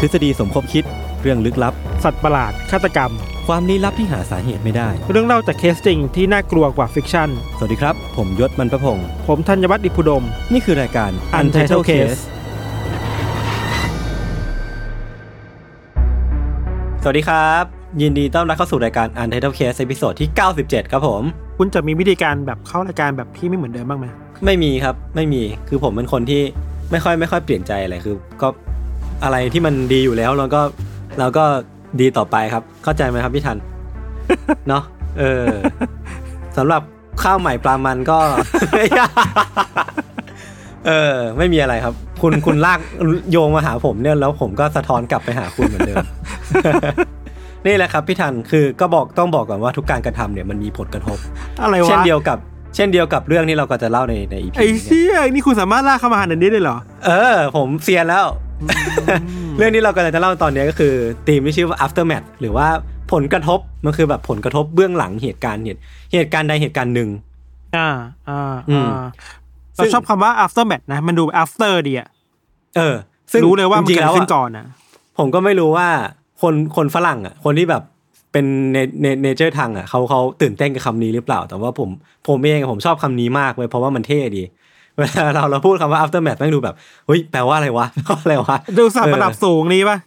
ทฤษฎีสมคบคิด เรื่องลึกลับ สัตว์ประหลาด ฆาตกรรม ความลี้ลับที่หาสาเหตุไม่ได้ เรื่องเล่าจากเคสจริงที่น่ากลัวกว่า fiction สวัสดีครับ ผมยชญ์ บรรพพงศ์ผมธัญวัฒน์อิพภูดม นี่คือรายการ Untitled Case สวัสดีครับ ยินดีต้อนรับเข้าสู่รายการ Untitled Case ตอนที่ 97 ครับผม คุณจะมีวิธีการแบบเข้ารายการแบบที่ไม่เหมือนเดิมบ้างไหมไม่มีครับ ไม่มี คือผมเป็นคนที่ไม่ค่อยไม่ค่อยเปลี่ยนใจอะไร คือ ก็ อะไรที่มันดีอยู่แล้วเราก็เราก็ดีต่อไปครับ เข้าใจไหมครับพี่ทันเนาะเออสำหรับข้าวใหม่ปลามันก็ เออ ไม่มีอะไรครับ คุณคุณลากโยงมาหาผมเนี่ยแล้วผมก็สะท้อนกลับไปหาคุณเหมือนเดิมนี่แหละครับพี่ทันคือก็บอกต้องบอกก่อนว่าทุกการกระทำเนี่ยมันมีผลกระทบ อะไรวะเช่นเดียวกับเช่นเดียวกับเรื่องที่เราก็จะเล่าในในอีพีไอ้เชี่ยนี่คุณสามารถลากเข้ามาหาในนี้ได้เหรอ เออ ผมเซียนแล้ว เรื่องที่เรากำลังจะเล่าตอนนี้ก็คือธีมที่ชื่อว่า aftermath หรือว่าผลกระทบมันคือแบบผลกระทบเบื้องหลังเหตุการณ์เหตุเหตุการณ์ใดเหตุการณ์หนึ่งอ่าอ่าอืมอ่าเราชอบคำว่า after match นะ มันดู after ดีอะเออ ซึ่งรู้เลยว่ามันเกิดขึ้นจริงเกิๆแล้วอะก่อนนะผมก็ไม่รู้ว่าคนคนฝรั่งอะ คนที่แบบเป็นเนเน native tongue อะเขาเขาตื่นเต้นกับคำนี้หรือเปล่า แต่ว่าผมผมเองอะผมชอบคำนี้มากเลยเพราะว่ามันเท่ดี เวลาเราเราพูดคำว่า aftermath แม่งดูแบบเฮ้ยแปลว่าอะไรวะแปลว่าอะไรวะดูศัพท์ระดับสูงนี้ปะ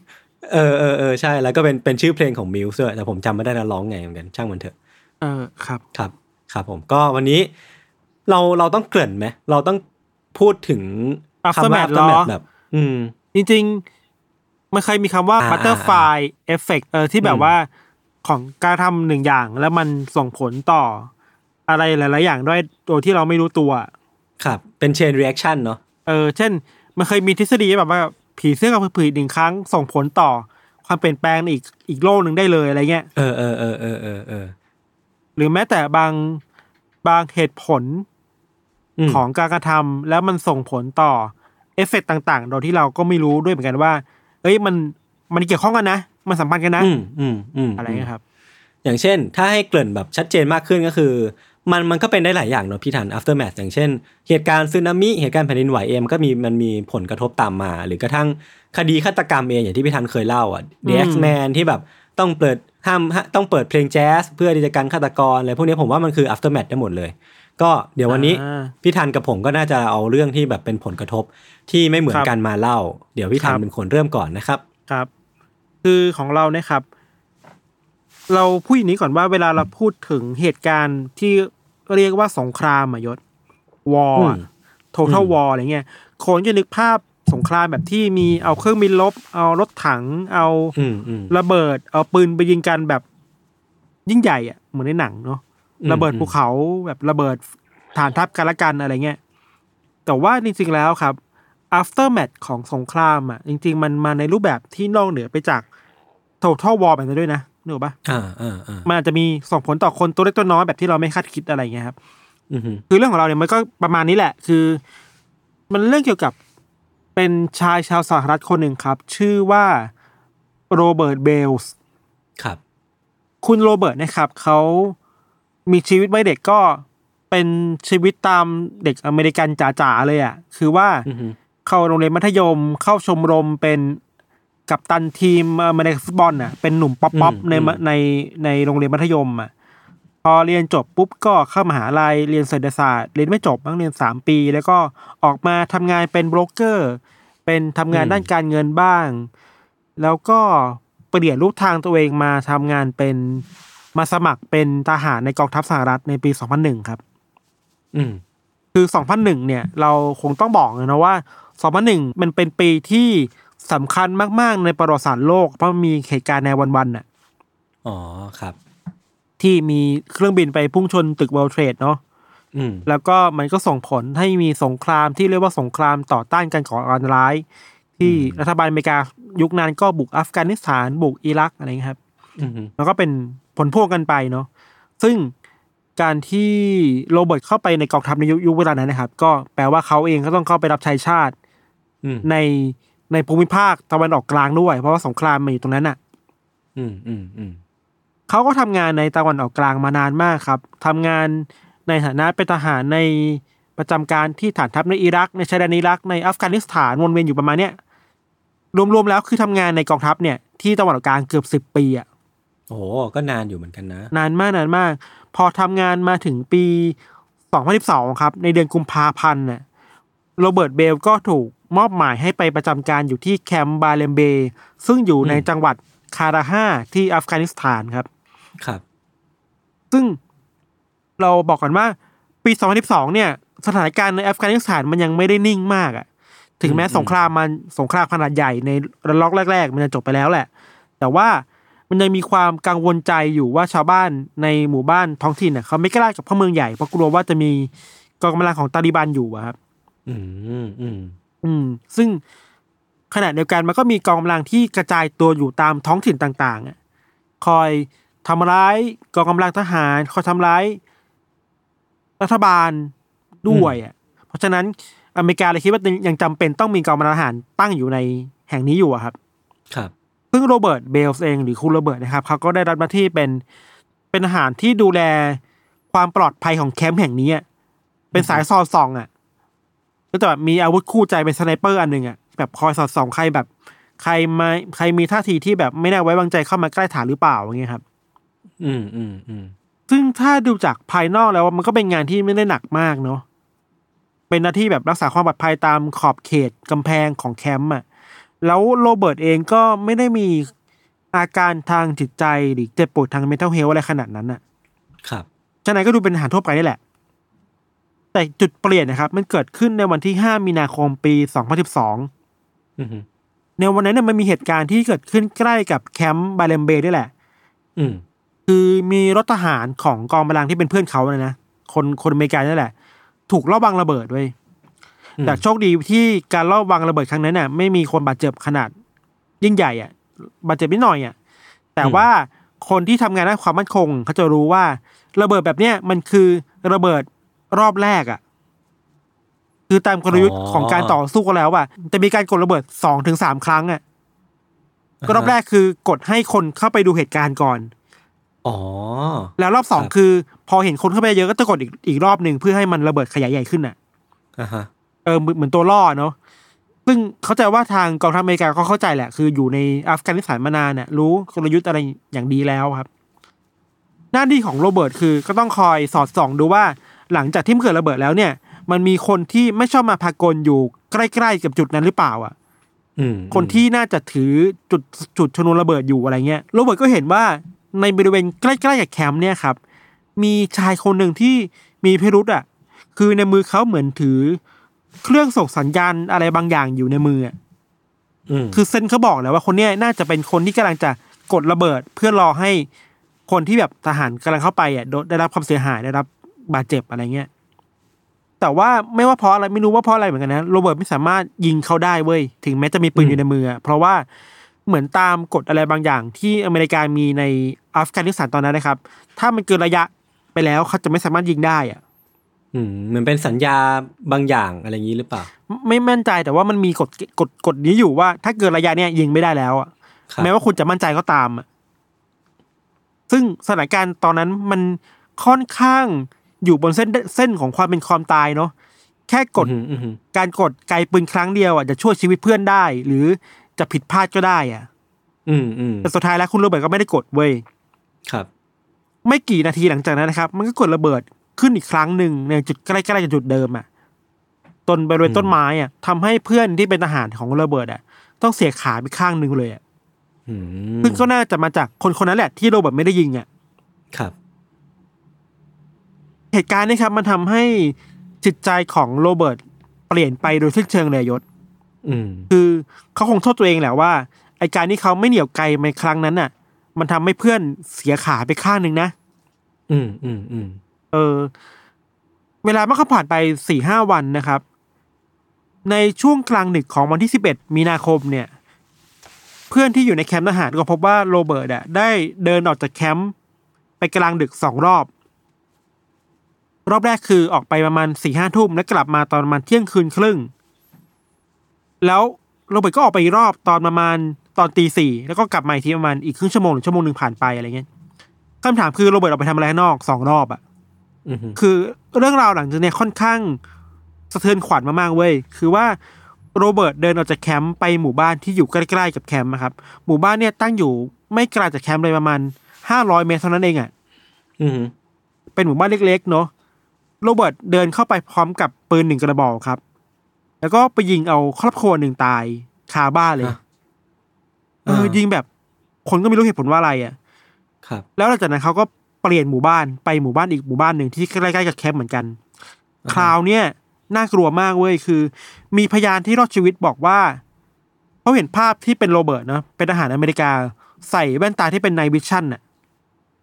เออเออเออใช่แล้วก็เป็นเป็นชื่อเพลงของ Muse ด้วยแต่ผมจำไม่ได้นะร้องไงเหมือนกันช่างมันเถอะเออครับครับครับผมก็วันนี้เราเราต้องเกริ่นไหมเราต้องพูดถึงคำว่า aftermath เหรอ aftermath แบบ อืม จริงๆมันเคยมีคำว่าอ่า butterfly effect เออที่แบอืบมว่าของการทำหนึ่งอย่างแล้วมันส่งผลต่ออะไรหลาย ๆ อย่างด้วยโดยที่เราไม่รู้ตัว ครับ เป็น chain reaction เนาะเออเช่น มันเคยมีทฤษฎีแบบว่าผีเสื้อกับผืนหนึ่งครั้งส่งผลต่อความเปลี่ยนแปลงในอีกอีกโลกหนึ่งได้เลยอะไรเงี้ยเออเออเออเออเออเออหรือแม้แต่บางบางเหตุผลมของการกระทำแล้วมันส่งผลต่อเอฟเฟกต์ต่างๆ โดยที่เราก็ไม่รู้ด้วยเหมือนกันว่า เอ้ยมันมันเกี่ยวข้องกันนะ มันสัมพันธ์กันนะ อืมอืมอืมอะไรเงี้ยครับ อย่างเช่น ถ้าให้เกริ่นแบบชัดเจนมากขึ้นก็คือ มันมันก็เป็นได้หลายอย่างเนาะพี่ทัน aftermath อย่างเช่น เหตุการณ์สึนามิเหตุการณ์แผ่นดินไหวเองมันก็มีมันมีผลกระทบตามมา หรือกระทั่งคดีฆาตกรรมเองอย่างที่พี่ทันเคยเล่าอะ The อืม X-Man ที่แบบต้องเปิดห้ามห้าต้องเปิดเพลงแจ๊สเพื่อที่จะกันฆาตกรอะไรพวกนี้ผมว่ามันคือ aftermath ได้หมดเลย ก็เดี๋ยววันนี้อ่าพี่ทันกับผมก็น่าจะเอาเรื่องที่แบบเป็นผลกระทบที่ไม่เหมือนครับกันมาเล่า เดี๋ยวพี่ทันครับเป็นคนเริ่มก่อนนะครับครับ คือของเราเนี่ยครับ เราพูดอย่างนี้ก่อนว่าเวลาเราพูดถึงเหตุการณ์ที่ เรียกว่าสงครามอะยศวออืร์ม total อืม war อะไรเงี้ยคนจะนึกภาพสงครามแบบที่มีเอาเครื่องบินลบ เอารถถัง เอาอืมอืมระเบิด เอาปืนไปยิงกันแบบ ยิ่งใหญ่อะเหมือนในหนังเนาะอืมระเบิดภูเขาแบบระเบิดฐานทัพกันละกันอะไรเงี้ยแต่ว่าจริงๆแล้วครับ aftermath ของสงครามอะ จริง ๆ มันมาในรูปแบบที่นอกเหนือไปจาก total war แบบนั้นด้วยนะ นึกออกปะอ่าอ่าอ่ามันอาจจะมีส่งผลต่อคนตัวเล็กตัวน้อยแบบที่เราไม่คาดคิดอะไรเงี้ยครับอืมคือเรื่องของเราเนี่ยมันก็ประมาณนี้แหละ คือ มันเรื่องเกี่ยวกับเป็นชายชาวสหรัฐคนหนึ่งครับ ชื่อว่าโรเบิร์ตเบลส์ครับ คุณโรเบิร์ตนะครับเขามีชีวิตวัยเด็กก็เป็นชีวิตตามเด็กอเมริกันจ๋าๆเลยอะ คือว่าอือฮึเข้าโรงเรียนมัธยมเข้าชมรมเป็น กัปตันทีมอเมริกันฟุตบอลน่ะเป็นหนุ่มป๊อปป๊อปในมะในในโรงเรียนมัธยมอะพอเรียนจบปุ๊บก็เข้ามหาลัยเรียนเศรษฐศาสตร์เรียนไม่จบบ้างเรียนสามปี แล้วก็ออกมาทำงานเป็นโบรกเกอร์ไปเป็นทำงานอืมด้านการเงินบ้าง แล้วก็เปลี่ยนรูปทางตัวเองมาทำงานเป็นมาสมัครเป็นทหารในกองทัพสหรัฐในปี2001ครับ อืมคือ2001เนี่ย เราคงต้องบอกเลยนะว่า2001มันเป็นปีที่ สำคัญมาก ๆ ในประวัติศาสตร์โลก เพราะมีเหตุการณ์ในวันๆน่ะ อ๋อครับ ที่มีเครื่องบินไปพุ่งชนตึก World Trade เนาะอืมแล้วก็มันก็ส่งผลให้มีสงครามที่เรียกว่าสงครามต่อต้านการก่อการร้าย ที่รัฐบาลอเมริกายุคนั้นก็บุกอัฟกานิสถาน บุกอิรักอะไรเงี้ยครับอืมแล้วก็เป็นผลพวงกันไปเนาะซึ่งการที่โรเบิร์ตเข้าไปในกองทัพในยุคยุคเวลานั้นนะครับ ก็แปลว่าเขาเองก็ต้องเข้าไปรับใช้ชาติอืมใน ในภูมิภาคตะวันออกกลางด้วย เพราะว่าสงครามมันอยู่ตรงนั้นอะ อืมอืมอืมเขาก็ทำงานในตะวันออกกลางมานานมากครับทำงานในฐานะเป็นทหารในประจำการที่ฐานทัพในอิรัก ในชายแดนอิรักในอัฟกานิสถานวนเวียนอยู่ประมาณเนี้ยรวมๆแล้วคือทำงานในกองทัพเนี่ยที่ตะวันออกกลางเกือบสิบปีอะโอ้ก็นานอยู่เหมือนกันนะ นานมากนานมาก พอทำงานมาถึงปี2012ครับ ในเดือนกุมภาพันธ์น่ะโรเบิร์ตเบลก็ถูก มอบหมายให้ไปประจำการอยู่ที่แคมป์บาเลมเบย์ซึ่งอยู่ในอืมจังหวัดกันดาฮาร์ที่อัฟกานิสถานครับ ครับ ซึ่งเราบอกกันว่า ปี2012เนี่ย สถานการณ์ในอัฟกานิสถานมันยังไม่ได้นิ่งมากอะถึงแม้อืมสงครามมันสงครามขนาดใหญ่ในระลอกแรก ๆ มันจะจบไปแล้วแหละ แต่ว่ามันยังมีความกังวลใจอยู่ว่าชาวบ้านในหมู่บ้านท้องถิ่นน่ะเขาไม่กล้ากับพ่อเมืองใหญ่เพราะกลัวว่าจะมีกองกำลังของตาลิบันอยู่อะครับ อืมอืม อืม ซึ่งขณะเดียวกันมันก็มีกองกำลังที่กระจายตัวอยู่ตามท้องถิ่นต่างๆอะคอยทำร้ายกองกำลังทหารคอยทำร้ายรัฐบาลด้วยอะ เพราะฉะนั้นอเมริกาเลยคิดว่ายังจำเป็นต้องมีกองกำลังทหารตั้งอยู่ในแห่งนี้อยู่อะครับ ครับซึ่งโรเบิร์ตเบลส์เองหรือคุณโรเบิร์ตนะครับเขาก็ได้รับหน้าที่เป็นเป็นทหารที่ดูแลความปลอดภัยของแคมป์แห่งนี้อะเป็นสายสอดส่องอะ ก็จะแบบมีอาวุธคู่ใจเป็น sniper อันหนึ่งอะแบบคอยสอดส่องใครแบบ ใครมาใครมีท่าทีที่แบบไม่น่าไว้วางใจเข้ามาใกล้ฐานหรือเปล่าอย่างเงี้ยครับ อืมอืมอืมซึ่งถ้าดูจากภายนอกแล้วมันก็เป็นงานที่ไม่ได้หนักมากเนาะเป็นหน้าที่แบบรักษาความปลอดภัยตามขอบเขตกำแพงของแคมป์อะแล้วโรเบิร์ตเองก็ไม่ได้มีอาการทางจิตใจหรือเจ็บปวดทาง mental health อะไรขนาดนั้นอะ ครับฉะนั้นก็ดูเป็นอาหารทั่วไปนี่แหละ แต่จุดเปลี่ยนนะครับ มันเกิดขึ้นในวันที่ 5 มีนาคมปี 2012อืมในวันนั้นเนยมันมีเหตุการณ์ที่เกิดขึ้นใกล้กับแคมป์บาเลมเบย์นี่แหละอืมคือมีรถทหารของกองกำลังที่เป็นเพื่อนเขาเนี่ยนะคนคนอเมริกันนั่นแหละ ถูกลอบวางระเบิดด้วยอืมแต่โชคดีที่การลอบวางระเบิดครั้งนั้นน่ะ ไม่มีคนบาดเจ็บขนาด ยิ่งใหญ่อะบาดเจ็บนิดหน่อยอะ แต่ว่าคนที่ทำงานด้านความมั่นคง เขาจะรู้ว่าระเบิดแบบเนี้ยมันคือระเบิด รอบแรกอะ คือตามกลยุทธ์ของการต่อสู้กันแล้วอะจะมีการกดระเบิดสองถึงสามครั้งอะก็รอบแรกคือกดให้คนเข้าไปดูเหตุการณ์ก่อนอ๋อแล้วรอบสองครับคือ พอเห็นคนเข้าไปเยอะก็จะกดอีกอีกรอบหนึ่งเพื่อให้มันระเบิดขยายใหญ่ขึ้นอะอ่าฮะเออเหมือนเหมือนตัวล่อเนาะซึ่งเข้าใจว่าทางกองทัพอเมริกาก็เข้าใจแหละ คืออยู่ในอัฟกานิสถานมานานเนี่ยรู้กลยุทธ์อะไรอย่างดีแล้วครับ หน้าที่ของโรเบิร์ตคือก็ต้องคอยสอดส่องดูว่า หลังจากที่มันเกิดระเบิดแล้วเนี่ย มันมีคนที่ไม่ชอบมาพากลอยู่ใกล้ๆกับจุดนั้นหรือเปล่า อะอืมคนที่น่าจะถือจุดจุดชนวนระเบิดอยู่อะไรเงี้ยโรเบิร์ตก็เห็นว่าในบริเวณใกล้ๆกับแคมป์เนี่ยครับ มีชายคนหนึ่งที่มีพิรุษอะ คือในมือเขาเหมือนถือ เครื่องส่งสัญญาณอะไรบางอย่างอยู่ในมืออะอืมคือเซนเขาบอกแล้วว่าคนเนี้ยน่าจะเป็นคนที่กำลังจะกดระเบิด เพื่อรอให้คนที่แบบทหารกำลังเข้าไปอะโดนได้รับความเสียหายได้รับ บาดเจ็บอะไรเงี้ยแต่ว่าไม่ว่าเพราะอะไรไม่รู้ว่าเพราะอะไรเหมือนกันนะโรเบิร์ตไม่สามารถยิงเขาได้เว้ยถึงแม้จะมีปืนอยู่ในมืออะเพราะว่าเหมือนตามกฎอะไรบางอย่างที่อเมริกามีในอัฟกานิสถานตอนนั้นนะครับ ถ้ามันเกินระยะไปแล้วเขาจะไม่สามารถยิงได้อะอืมเหมือนเป็นสัญญาบางอย่างอะไรอย่างนี้หรือเปล่า ไม่มั่นใจแต่ว่ามันมีกฎกฎกฎนี้อยู่ว่า ถ้าเกินระยะเนี้ยยิงไม่ได้แล้วอะครับแม้ว่าคุณจะมั่นใจก็ตามอะซึ่งสถานการณ์ตอนนั้นมันค่อนข้าง อยู่บนเส้นเส้นของความเป็นความตายเนาะแค่กดอืมอืมอืมการกดไกลปืนครั้งเดียวอะจะช่วยชีวิตเพื่อนได้ หรือจะผิดพลาดก็ได้อะ อืมอืมแต่สุดท้ายแล้วคุณโรเบิร์ตก็ไม่ได้กดเว้ยครับ ไม่กี่นาทีหลังจากนั้นนะครับ มันก็กดระเบิดขึ้นอีกครั้งหนึ่งในจุดใกล้ๆกับจุดเดิมอะตนบริเวณต้นไม้อะทำให้เพื่อนที่เป็นทหารของโรเบิร์ตอะ ต้องเสียขาไปข้างหนึ่งเลยอะอืมซึ่งก็น่าจะมาจากคนคนนั้นแหละที่โรเบิร์ตไม่ได้ยิงอะครับ เหตุการณ์นี้ครับมันทำให้จิตใจของโรเบิร์ตเปลี่ยนไปโดยสิ้นเชิงเลยยศอืมคือเขาคงโทษตัวเองแหละว่าไอการที่เขาไม่เหนียวไกลในครั้งนั้นน่ะ มันทำให้เพื่อนเสียขาไปข้างหนึ่งนะ อืมอืมอืมเออ เวลามันก็ผ่านไปสี่ห้าวันนะครับ ในช่วงกลางดึกของวันที่สิบเอ็ดมีนาคมเนี่ย เพื่อนที่อยู่ในแคมป์ทหารก็พบว่าโรเบิร์ตอะได้เดินออกจากแคมป์ไปกลางดึกสองรอบ รอบแรกคือออกไปประมาณสี่ห้าทุ่มแล้วกลับมาตอนประมาณเที่ยงคืนครึ่ง แล้วโรเบิร์ตก็ออกไปอีกรอบตอนประมาณตอนตีสี่แล้วก็กลับมาอีกทีประมาณอีกครึ่งชั่วโมงหรือชั่วโมงหนึ่งผ่านไปอะไรเงี้ยคำถามคือโรเบิร์ตออกไปทำอะไรข้างนอกสองรอบอะอืมคือเรื่องราวหลังจากเนี้ยค่อนข้างสะเทือนขวัญมากๆเว้ยคือว่าโรเบิร์ตเดินออกจากแคมป์ไปหมู่บ้านที่อยู่ใกล้ๆกับแคมป์นะครับ หมู่บ้านเนี่ยตั้งอยู่ไม่ไกลจากแคมป์เลยประมาณห้าร้อยเมตรเท่านั้นเองอะอืมเป็นหมู่บ้านเล็กๆเนาะ โรเบิร์ตเดินเข้าไปพร้อมกับปืนหนึ่งกระบอกครับ แล้วก็ไปยิงเอาครอบครัวหนึ่งตายคาบ้านเลย เออ ยิงแบบ คนก็ไม่รู้เหตุผลว่าอะไรอะ ครับ แล้วหลังจากนั้นเขาก็เปลี่ยนหมู่บ้านไปหมู่บ้านอีกหมู่บ้านหนึ่งที่ใกล้ๆกับแคมป์เหมือนกัน คราวเนี้ยน่ากลัวมากเว้ยคือ มีพยานที่รอดชีวิตบอกว่าเขาเห็นภาพที่เป็นโรเบิร์ตเนาะเป็นทหารอเมริกา ใส่แว่นตาที่เป็น night vision น่ะ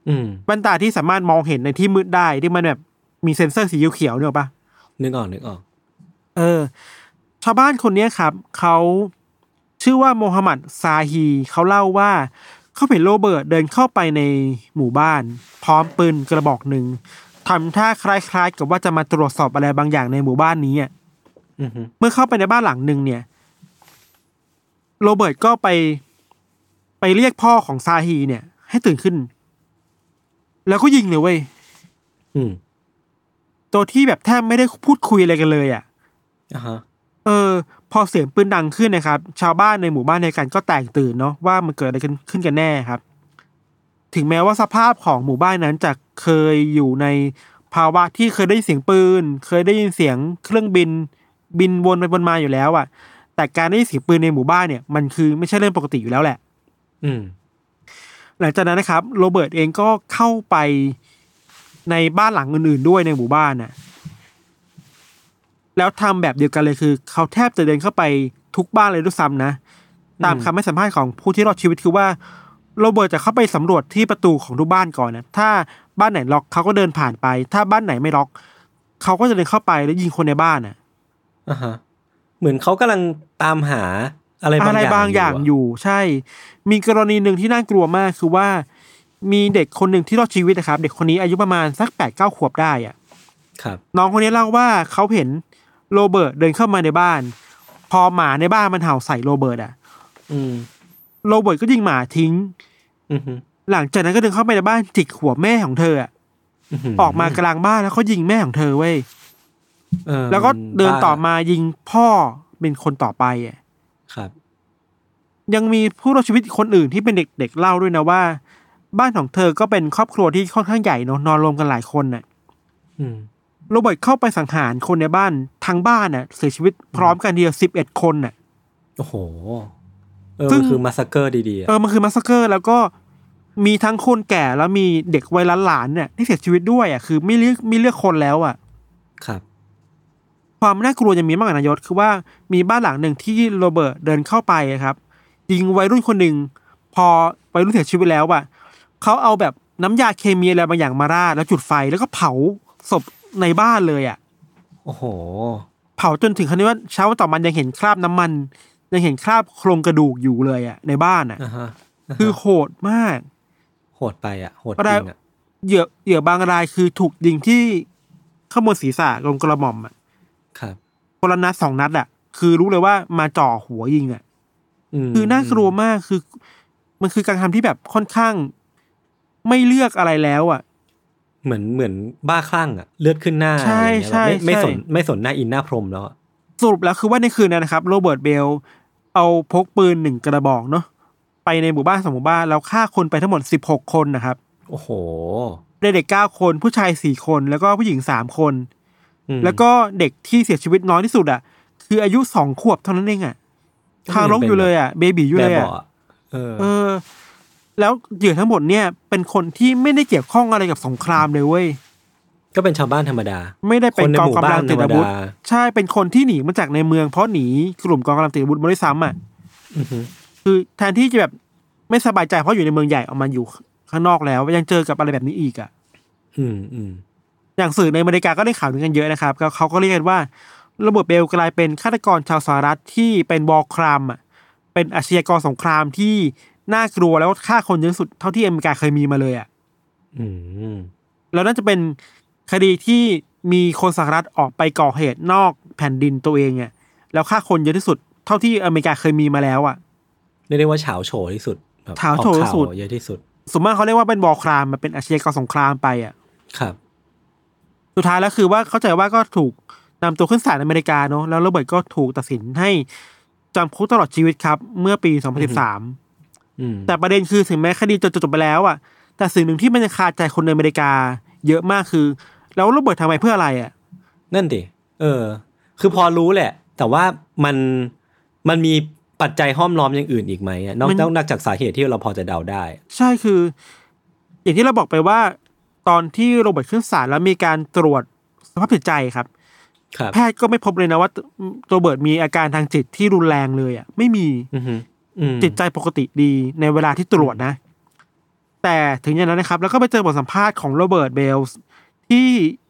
อืมแว่นตาที่สามารถมองเห็นในที่มืดได้ที่มันแบบ มีเซ็นเซอร์สีเขียวๆเนี่ยหรอกปะนึกออกนึกออก เออ ชาวบ้านคนเนี้ยครับ เขาชื่อว่าโมฮัมหมัดซาฮีเขาเล่าว่าเขาเห็นโรเบิร์ตเดินเข้าไปในหมู่บ้าน พร้อมปืนกระบอกหนึ่งทำท่าคล้ายๆ กับว่าจะมาตรวจสอบอะไรบางอย่างในหมู่บ้านนี้อะอืมฮึเมื่อเข้าไปในบ้านหลังหนึ่งเนี่ย โรเบิร์ตก็ไปไปเรียกพ่อของซาฮีเนี่ย ให้ตื่นขึ้น แล้วก็ยิงเลยเว้ยอืม ตัวที่แบบแทบไม่ได้พูดคุยอะไรกันเลยอะอ่าฮะเออ พอเสียงปืนดังขึ้นนะครับ ชาวบ้านในหมู่บ้านในกันก็แตกตื่นเนาะว่ามันเกิดอะไรกันขึ้นกันแน่ครับ ถึงแม้ว่าสภาพของหมู่บ้านนั้นจะเคยอยู่ในภาวะที่เคยได้ยินเสียงปืน เคยได้ยินเสียงเครื่องบิน บินวนไปวนมาอยู่แล้วอะ่ะ แต่การได้ยินเสียงปืนในหมู่บ้านเนี่ย มันคือไม่ใช่เรื่องปกติอยู่แล้วแหละ อืม หลังจากนั้นนะครับ โรเบิร์ตเองก็เข้าไป ในบ้านหลังอื่นๆด้วยในหมู่บ้านน่ะ แล้วทำแบบเดียวกันเลยคือ เขาแทบจะเดินเข้าไปทุกบ้านเลยด้วยซ้ำนะ ตามคำให้สัมภาษณ์ของผู้ที่รอดชีวิตคือว่าโรเบิร์ตจะเข้าไปสำรวจที่ประตูของทุกบ้านก่อนนะ ถ้าบ้านไหนล็อกเขาก็เดินผ่านไป ถ้าบ้านไหนไม่ล็อก เขาก็จะเดินเข้าไปแล้วยิงคนในบ้านน่ะอ่าฮะ เหมือนเขากำลังตามหาอะไรบางอะไรอย่างบางอย่างะอยู่ ใช่ มีกรณีหนึ่งที่น่ากลัวมากคือว่า มีเด็กคนหนึ่งที่รอดชีวิตนะครับ เด็กคนนี้อายุประมาณสักแปดเก้าขวบได้อะครับน้องคนนี้เล่าว่าเขาเห็นโรเบิร์ตเดินเข้ามาในบ้าน พอหมาในบ้านมันเห่าใส่โรเบิร์ตอะอืมโรเบิร์ตก็ยิงหมาทิ้งอืมฮึหลังจากนั้นก็เดินเข้าไปในบ้านจิกหัวแม่ของเธออะฮึออกมากลางบ้านแล้วเขายิงแม่ของเธอเว้ยเออแล้วก็เดินต่อบ้มายิงพ่อเป็นคนต่อไปอะครับ ยังมีผู้รอดชีวิตอีกคนอื่นที่เป็นเด็กๆเล่าด้วยนะว่า บ้านของเธอก็เป็นครอบครัวที่ค่อนข้างใหญ่เนอะนอนรวมกันหลายคนน่ะอืมโรเบิร์ตเข้าไปสังหารคนในบ้านทั้งบ้านน่ะ เสียชีวิตพร้อมกันทีเดียวสิบเอ็ดคนน่ะโอ้โหเออซึ่งมันคือ massacre ดีๆอะเออมันคือ massacre แล้วก็มีทั้งคนแก่แล้วมีเด็กวัยหลานๆเนี่ยที่เสียชีวิตด้วยอะคือไม่เลือกไม่เลือกคนแล้วอะ ครับ ความน่ากลัวยังมีมากกว่านั้นคือว่ามีบ้านหลังหนึ่งที่โรเบิร์ตเดินเข้าไปอะครับยิงวัยรุ่นคนหนึ่งพอวัยรุ่นเสียชีวิตแล้วอะ เขาเอาแบบน้ำยาเคมีอะไรบางอย่างมาราดแล้วจุดไฟแล้วก็เผาศพในบ้านเลยอะ โอ้โห เผาจนถึงขั้นที่ว่าเช้าวันต่อมันยังเห็นคราบน้ำมัน ยังเห็นคราบโครงกระดูกอยู่เลยอะ ในบ้านอะอ่าฮะาฮะคือโหดมาก โหดไปอะโหดก็จได้ริงอะเหยื่อเหยื่อบางรายคือถูกยิงที่ข้างบนศีรษะตรงกระหม่อมอะครับคนละนัดสองนัดอะ คือรู้เลยว่ามาจ่อหัวยิงอะมคือน่ากลัวมากคือ มันคือการทำที่แบบค่อนข้าง ไม่เลือกอะไรแล้วอะ เหมือนเหมือนบ้าคลั่งอะ เลือดขึ้นหน้าใช่อะไรเงี้ยใช่แบบไม่ไม่ใช่สนไม่สนหน้าอินหน้าพรมแล้วอะสรุปแล้วคือว่าในคืนนั้นนะครับ โรเบิร์ตเบล เอาพกปืนหนึ่งกระบอกเนาะไปในหมู่บ้านสองหมู่บ้านแล้วฆ่าคนไปทั้งหมดสิบหกคนนะครับ โอ้โหเด็กเก้าคนผู้ชายสี่คนแล้วก็ผู้หญิงสามคนอืมแล้วก็เด็กที่เสียชีวิตน้อยที่สุดอะ คืออายุสองขวบเท่านั้นเองอะทารกอยู่เลยอะเบบีอยู่แบเลยบอะเบาะเออเออ แล้วเหยื่อทั้งหมดเนี่ยเป็นคนที่ไม่ได้เกี่ยวข้องอะไรกับสงครามเลยเว้ยก็เป็นชาวบ้านธรรมดา ไม่ได้เป็นคนในกองหมู่กำลังบ้านติดอาวุธธรรมดาใช่เป็นคนที่หนีมาจากในเมืองเพราะหนีกลุ่มกองกำลังติดอาวุธมาด้วยซ้ำอะอือฮึคือแทนที่จะแบบไม่สบายใจเพราะอยู่ในเมืองใหญ่ออกมาอยู่ข้างนอกแล้ว ยังเจอกับอะไรแบบนี้อีกอะอืมอืมอย่างสื่อในอเมริกาก็ได้ข่าวถึงกันเยอะนะครับก็เขาก็เรียกกันว่าโรเบิร์ตเบลกลายเป็นฆาตกรชาวสหรัฐที่เป็นบอลครามอะเป็นอาชญากรสงครามที่ น่ากลัวแล้วก็ฆ่าคนเยอะที่สุดเท่าที่อเมริกาเคยมีมาเลยอะอืมแล้วน่าจะเป็นคดีที่มีคนสหรัฐออกไปก่อเหตุนอกแผ่นดินตัวเองอะแล้วฆ่าคนเยอะที่สุด เท่าที่อเมริกาเคยมีมาแล้วอะเรียกได้ว่าเฉาโฉที่สุดแบบเฉาโฉที่สุดออกข่าวเยอะที่สุดสมมติเขาเรียกว่าเป็นบอลครามมันเป็นอาชญากรสงครามไปอะ ครับ สุดท้ายแล้วคือว่าเข้าใจว่าก็ถูกนำตัวขึ้นศาลอเมริกาเนอะแล้วโรเบิร์ตก็ถูกตัดสินให้จำคุกตลอดชีวิตครับ เมื่อปี 2013อืม แต่ประเด็นคือถึงแม้คดีจะจบไปแล้วอะ แต่สิ่งหนึ่งที่มันยังคาใจคนในอเมริกา เยอะมากคือ แล้วโรเบิร์ตทำไมเพื่ออะไรอะ นั่นดิเออ คือพอรู้แหละ แต่ว่ามันมันมีปัจจัยห้อมล้อมอย่างอื่นอีกไหมอะนอกมันนอกนอกจากสาเหตุที่เราพอจะเดาได้ ใช่คือ อย่างที่เราบอกไปว่า ตอนที่โรเบิร์ตขึ้นศาลแล้วมีการตรวจสภาพจิตใจครับครับแพทย์ก็ไม่พบเลยนะว่าโรเบิร์ตมีอาการทางจิตที่รุนแรงเลยอะ ไม่มีอือฮึอืม จิตใจปกติดีในเวลาที่ตรวจนะ แต่ถึงอย่างนั้นนะครับ แล้วก็ไปเจอบทสัมภาษณ์ของโรเบิร์ตเบลส์ที่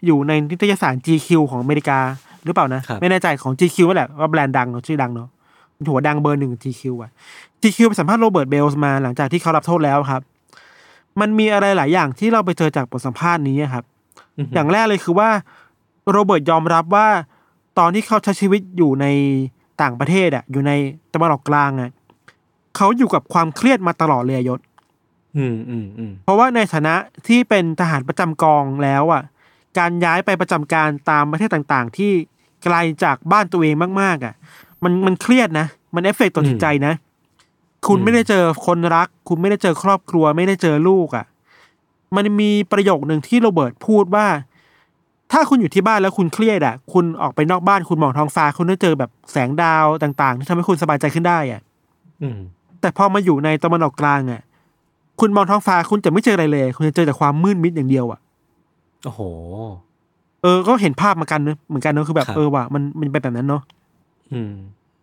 อยู่ในนิตยสาร GQ ของอเมริกาหรือเปล่านะ ไม่แน่ใจของ GQ นั่นแหละว่าแบรนด์ดังเนอะชื่อดังเนาะหัวดังเบอร์หนึ่ง GQ อะ GQ ไปสัมภาษณ์โรเบิร์ตเบลส์มาหลังจากที่เขารับโทษแล้วครับ มันมีอะไรหลายอย่างที่เราไปเจอจากบทสัมภาษณ์นี้ครับ อย่างแรกเลยคือว่าโรเบิร์ตยอมรับว่า ตอนที่เขาใช้ชีวิตอยู่ในต่างประเทศอะ อยู่ในตะวันออกกลางอะ เขาอยู่กับความเครียดมาตลอดเลยอะยศ อืมอืมอืมเพราะว่าในฐานะที่เป็นทหารประจำกองแล้วอะ การย้ายไปประจำการตามประเทศต่างๆ ที่ไกลจากบ้านตัวเองมากๆ อะ มันมันเครียดนะ มันเอฟเฟกต์ต่อจิตใจนะ คุณไม่ได้เจอคนรัก คุณไม่ได้เจอครอบครัว ไม่ได้เจอลูกอะ มันมีประโยคหนึ่งที่โรเบิร์ตพูดว่า ถ้าคุณอยู่ที่บ้านแล้วคุณเครียดอะ คุณออกไปนอกบ้านคุณมองท้องฟ้า คุณได้เจอแบบแสงดาวต่าง ๆ ที่ทำให้คุณสบายใจขึ้นได้อะ อืม แต่พอมาอยู่ในตะวันออกกลางอะ คุณมองท้องฟ้าคุณจะไม่เจออะไรเลย คุณจะเจอแต่ความมืดมิดอย่างเดียวอะโอ้โห เออ ก็เห็นภาพเหมือนกันเนอะเหมือนกันเนอะคือแบบครับเออว่ะมันมันเป็นแบบนั้นเนาะอืม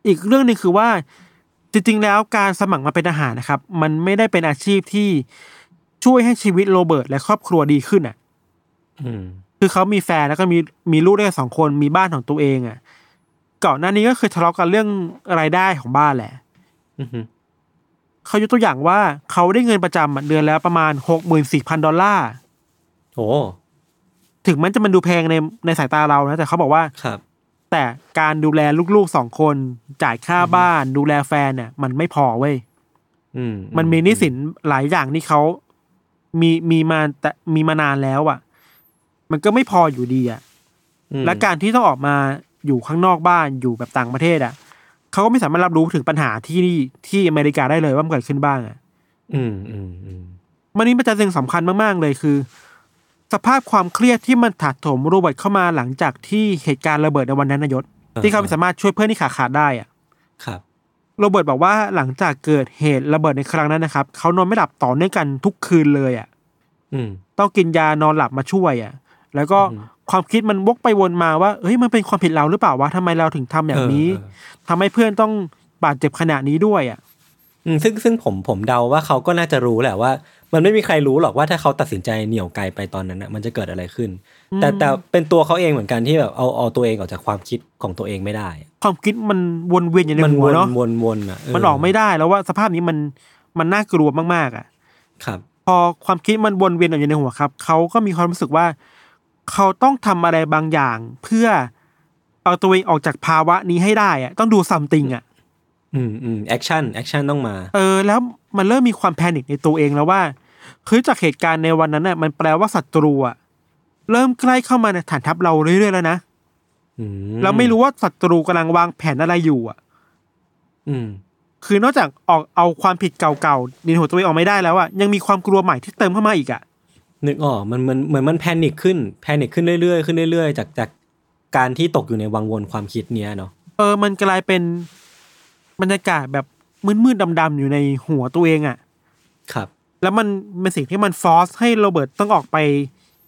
อีกเรื่องหนึ่งคือว่า จริงๆแล้วการสมัครมาเป็นทหารนะครับ มันไม่ได้เป็นอาชีพที่ช่วยให้ชีวิตโรเบิร์ตและครอบครัวดีขึ้นอะ อืม คือเขามีแฟนแล้วก็มีมีลูกด้วยกันสองคนมีบ้านของตัวเองอะก่อนหน้านี้ก็เคยทะเลาะกันเรื่องรายได้ของบ้านแหละอือฮึ เขายกตัวอย่างว่าเขาได้เงินประจำอะเดือนแล้วประมาณหกหมื่นสี่พันดอลลาร์โอ้ถึงมันจะมันดูแพงในในสายตาเรานะแต่เขาบอกว่าครับ แต่การดูแลลูกๆสองคนจ่ายค่าบ้าน ดูแลแฟนเนี่ย มันไม่พอเว้ยอืมมันมีหนี้สินหลายอย่างที่เขามีมีมาแต่มีมานานแล้วอะ่ะ มันก็ไม่พออยู่ดีอะ่ะอืมและการที่ต้องออกมาอยู่ข้างนอกบ้านอยู่แบบต่างประเทศอะ่ะ เขาก็ไม่สามารถรับรู้ถึงปัญหาที่นี่ที่อเมริกาได้เลยว่ามันเกิดขึ้นบ้างอะ่ะ อืมอืมอืมมันนี้มันจะสิ่งสำคัญมากๆเลยคือ สภาพความเครียดที่มันถาโถมโรเบิร์ตเข้ามาหลังจากที่เหตุการณ์ระเบิดในวันนั้นนายศที่เขาไม่สามารถช่วยเพื่อนที่ขาขาดได้อะครับโรเบิร์ตบอกว่าหลังจากเกิดเหตุระเบิดในครั้งนั้นนะครับเขานอนไม่หลับต่อเนื่องกันทุกคืนเลยอะอืมต้องกินยานอนหลับมาช่วยอะ แล้วก็อืม ความคิดมันวกไปวนมาว่าเฮ้ยมันเป็นความผิดเราหรือเปล่าวะทำไมเราถึงทำอย่างนี้เออเออทำให้เพื่อนต้องบาดเจ็บขนาดนี้ด้วยอะอืมซึ่งซึ่งผมผมเดาว่าเขาก็น่าจะรู้แหละว่า มันไม่มีใครรู้หรอกว่าถ้าเขาตัดสินใจเหนี่ยวไกลไปตอนนั้นนะมันจะเกิดอะไรขึ้น แต่แต่เป็นตัวเขาเองเหมือนกันที่แบบเอาเอาตัวเองออกจากความคิดของตัวเองไม่ได้ ความคิดมันวนเวียนอยู่ในมันหัววนเนาะวนวนอะเมันออกไม่ได้แล้วว่าสภาพนี้มันมันน่ากลัวมากๆอะ ครับ พอความคิดมันวนเวียนอยู่ในหัวครับเขาก็มีความรู้สึกว่า เขาต้องทำอะไรบางอย่าง เพื่อเอาตัวเองออกจากภาวะนี้ให้ได้อะต้อง do something อะอืมอืม action action ต้องมา เออ แล้วมันเริ่มมีความ panic ในตัวเองแล้วว่าคือจากเหตุการณ์ในวันนั้นน่ะมันแปลว่าศัตรูอะเริ่มใกล้เข้ามาในฐานทัพเราเรื่อยๆแล้วนะอืมเราไม่รูเราไม่รู้ว่าศัตรูกำลังวางแผนอะไรอยู่ อะ อืม คือนอกจากออกเอาความผิดเก่าๆในหัวตัวเองออกไม่ได้แล้วอะยังมีความกลัวใหม่ที่เติมเข้ามาอีกอะ นึกออกมันมันเหมือนมันแพนิคขึ้นแพนิคขึ้นเรื่อยๆขึ้นเรื่อยๆ จากจากการที่ตกอยู่ในวังวนความคิดเนี้ยเนาะเออมันกลายเป็นบรรยากาศแบบมืดๆดำๆอยู่ในหัวตัวเองอะ่ะ ครับ แล้วมันเป็นสิ่งที่มันฟอร์สให้โรเบิร์ตต้องออกไป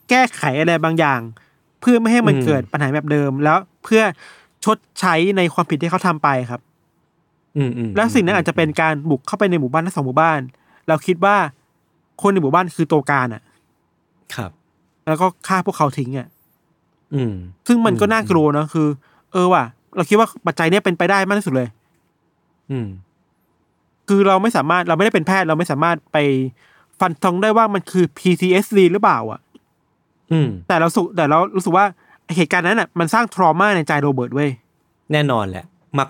แก้ไขอะไรบางอย่าง เพื่อไม่ให้มันอืมเกิดปัญหาแบบเดิม แล้วเพื่อชดใช้ในความผิดที่เขาทำไปครับอืมอืมแล้วสิ่งนั้นอาจจะเป็นการบุกเข้าไปในหมู่บ้านทั้งสองหมู่บ้าน เราคิดว่าคนในหมู่บ้านคือตัวการอะ ครับ แล้วก็ฆ่าพวกเขาทิ้งอะอืม ซึ่งมันก็น่ากลัวเนอะคือ เออว่ะ เราคิดว่าปัจจัยเนี้ยเป็นไปได้มากที่สุดเลย อืม คือเราไม่สามารถเราไม่ได้เป็นแพทย์เราไม่สามารถไปฟันธงได้ว่ามันคือ PTSD หรือเปล่า อะ อืม แต่เราสุแต่เรารู้สึกว่าเหตุการณ์นั้นอะมันสร้างทรมาในใจโรเบิร์ตเว้ยแน่นอนแหละ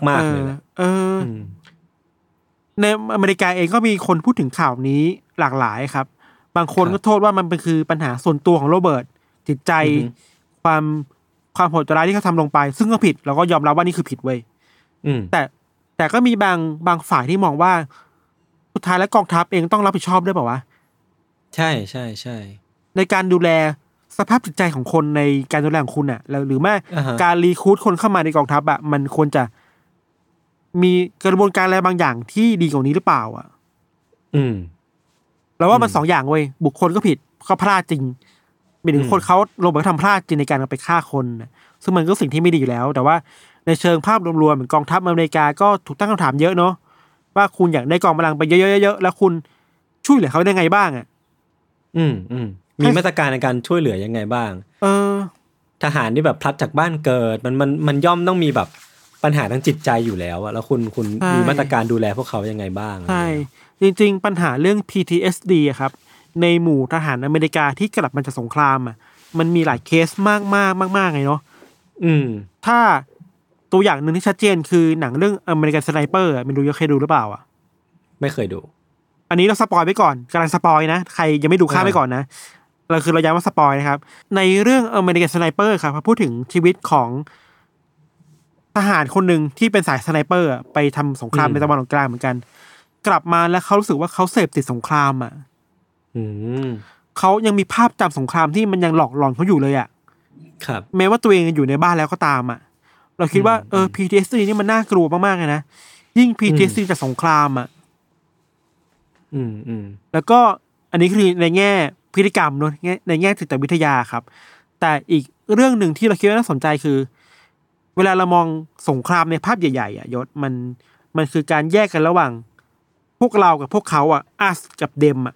มากๆเลยแหละเอออืมในอเมริกาเองก็มีคนพูดถึงข่าวนี้หลากหลายครับ บางคนครับก็โทษว่ามันเป็นคือปัญหาส่วนตัวของโรเบิร์ตจิตใจอือฮึความความโหดร้ายที่เขาทำลงไป ซึ่งก็ผิดเราก็ยอมรับว่านี่คือผิดเว้ยอืมแต่แต่ก็มีบางบางฝ่ายที่มองว่า สุดท้ายแล้วกองทัพเองต้องรับผิดชอบด้วยเปล่าวะใช่ใช่ใช่ในการดูแลสภาพจิตใจของคนในการดูแลของคุณอะแล้วหรือแม้อ่าฮะการรีคูดคนเข้ามาในกองทัพอะมันควรจะ มีกระบวนการอะไรบางอย่างที่ดีกว่านี้หรือเปล่า อะ อืม เราว่ามันอืมสองอย่างเว้ยบุคคลก็ผิดก็พลาดจริงเป็นถึอืงมคนเขาลงไปทำพลาดจริงในการเอาไปฆ่าคนน่ะซึ่งมันก็สิ่งที่ไม่ดีอยู่แล้ว แต่ว่าในเชิงภาพรวมๆเหมือนกองทัพอเมริกาก็ถูกตั้งคำถามเยอะเนาะว่าคุณอยากได้กองกำลังไปเยอะๆๆๆแล้วคุณช่วยเหลือเขาได้ไงบ้างอะ อืมอืมมีมาตรการในการช่วยเหลือยังไงบ้าง เออ ทหารที่แบบพลัดจากบ้านเกิด มันมันมันย่อมต้องมีแบบ ปัญหาทางจิตใจอยู่แล้วอะแล้วคุณคุณใช่ มีมาตรการดูแลพวกเขายังไงบ้างใช่จริงๆ ปัญหาเรื่อง PTSD อะครับ ในหมู่ทหารอเมริกาที่กลับมาจากสงครามอะมันมีหลายเคสมากมากมากมากๆเลยเนาะอืม ถ้าตัวอย่างหนึ่งที่ชัดเจนคือหนังเรื่อง American Sniper ไม่รู้เคยดูหรือเปล่าอะไม่เคยดู อันนี้เรา spoil ไปก่อนกำลัง spoil นะ ใครยังไม่ดูข้ามอ่าไปก่อนนะ เราคือเราย้ำว่า spoil นะครับ ในเรื่อง American Sniper ครับเขาพูดถึงชีวิตของ ทหารคนหนึ่งที่เป็นสาย sniper อะไปทำสงครามในตะวันออกกลางเหมือนกัน กลับมาแล้วเขารู้สึกว่าเขาเสพติดสงครามอะอืมเขายังมีภาพจำสงครามที่มันยังหลอกหลอนเขาอยู่เลยอะ่ะครับ แม้ว่าตัวเองอยู่ในบ้านแล้วก็ตามอะ่ะ เราคิดว่าอืมเออ PTSD นี่มันน่ากลัวมากๆเลยนะยิ่ง PTSD จากสงครามอะ่ะ อืมอืมแล้วก็อันนี้คือในแง่พฤติกรรมเนอะแง่ในแง่จิตวิทยาครับ แต่อีกเรื่องหนึ่งที่เราคิดว่าน่าสนใจคือ เวลาเรามองสงครามในภาพใหญ่ๆอะยศมันมันคือการแยกกันระหว่าง พวกเรากับพวกเขาอะอัสกับเดมอะ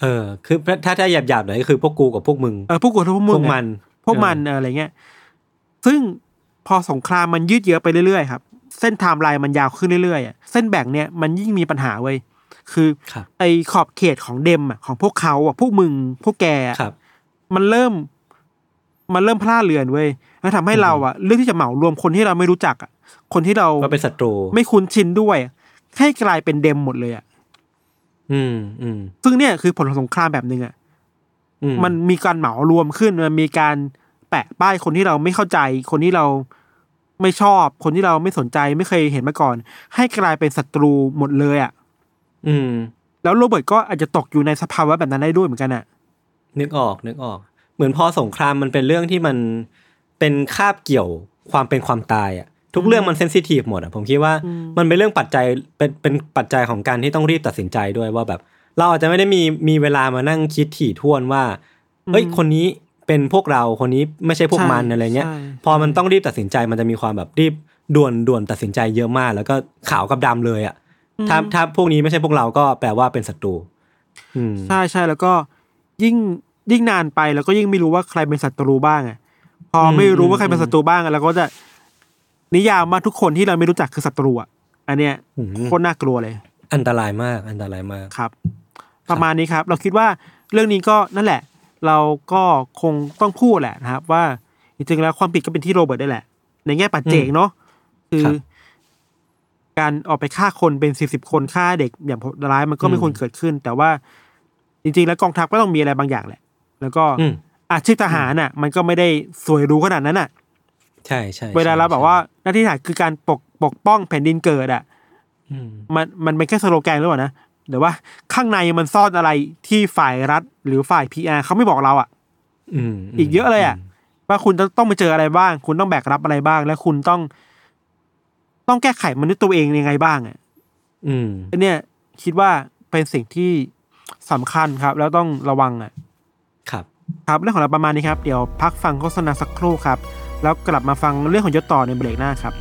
เออ คือถ้าถ้าหยาบหยาบๆหน่อยก็คือพวกกูกับพวกมึงเออพวกกูกับพวกมึพงวกอะมัน พวกมันเอออะไรเงี้ยซึ่งพอสงครามมันยืดเยื้อไปเรื่อยๆครับ เส้นไทม์ไลน์มันยาวขึ้นเรื่อยๆอะเส้นแบ่งเนี่ยมันยิ่งมีปัญหาเว้ยคือครับไอ้ขอบเขตของเดมอะของพวกเขาอะพวกมึงพวกแกอะครับมันเริ่ม มันเริ่มพลาดเลือนเว้ย แล้วทำให้เราอะเลือกที่จะเหมารวมคนที่เราไม่รู้จักอะคนที่เราว่าเป็นศัตรู ไม่คุ้นชินด้วย ให้กลายเป็นเดมหมดเลยอะอืมอืมซึ่งเนี่ยคือผลของสงครามแบบหนึ่งอะอืมันมีการเหมารวมขึ้นมันมีการแปะป้ายคนที่เราไม่เข้าใจ คนที่เราไม่ชอบ คนที่เราไม่สนใจไม่เคยเห็นมาก่อน ให้กลายเป็นศัตรูหมดเลยอะ่ะ อืม แล้วโรเบิร์ตก็อาจจะตกอยู่ในสภาวะแบบนั้นได้ด้วยเหมือนกันอะ นึกออกนึกออก เหมือนพอสงครามมันเป็นเรื่องที่มัน เป็นคาบเกี่ยวความเป็นความตายอะทุกเรื่องมันเซนซิทีฟหมดอะผมคิดว่าอืมมันเป็นเรื่องปัจจัยเป็นเป็นปัจจัยของการที่ต้องรีบตัดสินใจด้วยว่าแบบ เราอาจจะไม่ได้มีมีเวลามานั่งคิดถี่ถ้วนว่าเอ้ยคนนี้เป็นพวกเราคนนี้ไม่ใช่พวกมันอะไรเงี้ยใช่พอมันต้องรีบตัดสินใจมันจะมีความแบบรีบด่วนด่วนตัดสินใจเยอะมาก แล้วก็ขาวกับดำเลยอะถ้าถ้าพวกนี้ไม่ใช่พวกเราก็แปลว่าเป็นศัตรูอืมใช่ใช่แล้วก็ยิ่งยิ่งนานไปแล้วก็ยิ่งไม่รู้ว่าใครเป็นศัตรูบ้างอะ พอไม่รู้ว่าใครเป็นศัตรูบ้างอะเราก็จะนิยามว่าทุกคนที่เราไม่รู้จักคือศัตรูอะอันเนี้ยอืมโคตรน่ากลัวเลย อันตรายมาก อันตรายมากครับ ประมาณนี้ครับ เราคิดว่าเรื่องนี้ก็นั่นแหละ เราก็คงต้องพูดแหละนะครับ ว่าจริงๆแล้วความผิดก็เป็นที่โรเบิร์ตได้แหละ ในแง่ปัจเจกเนาะคือครับการออกไปฆ่าคนเป็นสิบสิบคนฆ่าเด็กอย่างโหดร้ายมันก็ไม่อืมควรเกิดขึ้น แต่ว่าจริง ๆ แล้วกองทัพก็ต้องมีอะไรบางอย่างแหละ แล้วก็ อืมอาชีพทหารน่ะ มันก็ไม่ได้สวยหรู้ขนาดนั้นน่ะ ใช่ใช่เวลาเราใช่แบบว่าหน้าที่ทหารคือการปกปกป้องแผ่นดินเกิดอะอืมมันมันเป็นแค่สโลแกนหรือเปล่านะเดี๋ยวว่าข้างในมันซ่อนอะไรที่ฝ่ายรัฐหรือฝ่ายพีอาเขาไม่บอกเราอะอืมอีกเยอะเลยอะว่าคุณจะต้องไปเจออะไรบ้าง คุณต้องแบกรับอะไรบ้าง และคุณต้อง ต้องแก้ไขมนุษย์ตัวเองยังไงบ้างอะ อืมอันเนี้ยคิดว่าเป็นสิ่งที่สำคัญครับ แล้วต้องระวังอะ ครับเรื่องของเราประมาณนี้ครับ เดี๋ยวพักฟังโฆษณาสักครู่ครับ แล้วกลับมาฟังเรื่องของยศต่อในเบรกหน้าครับ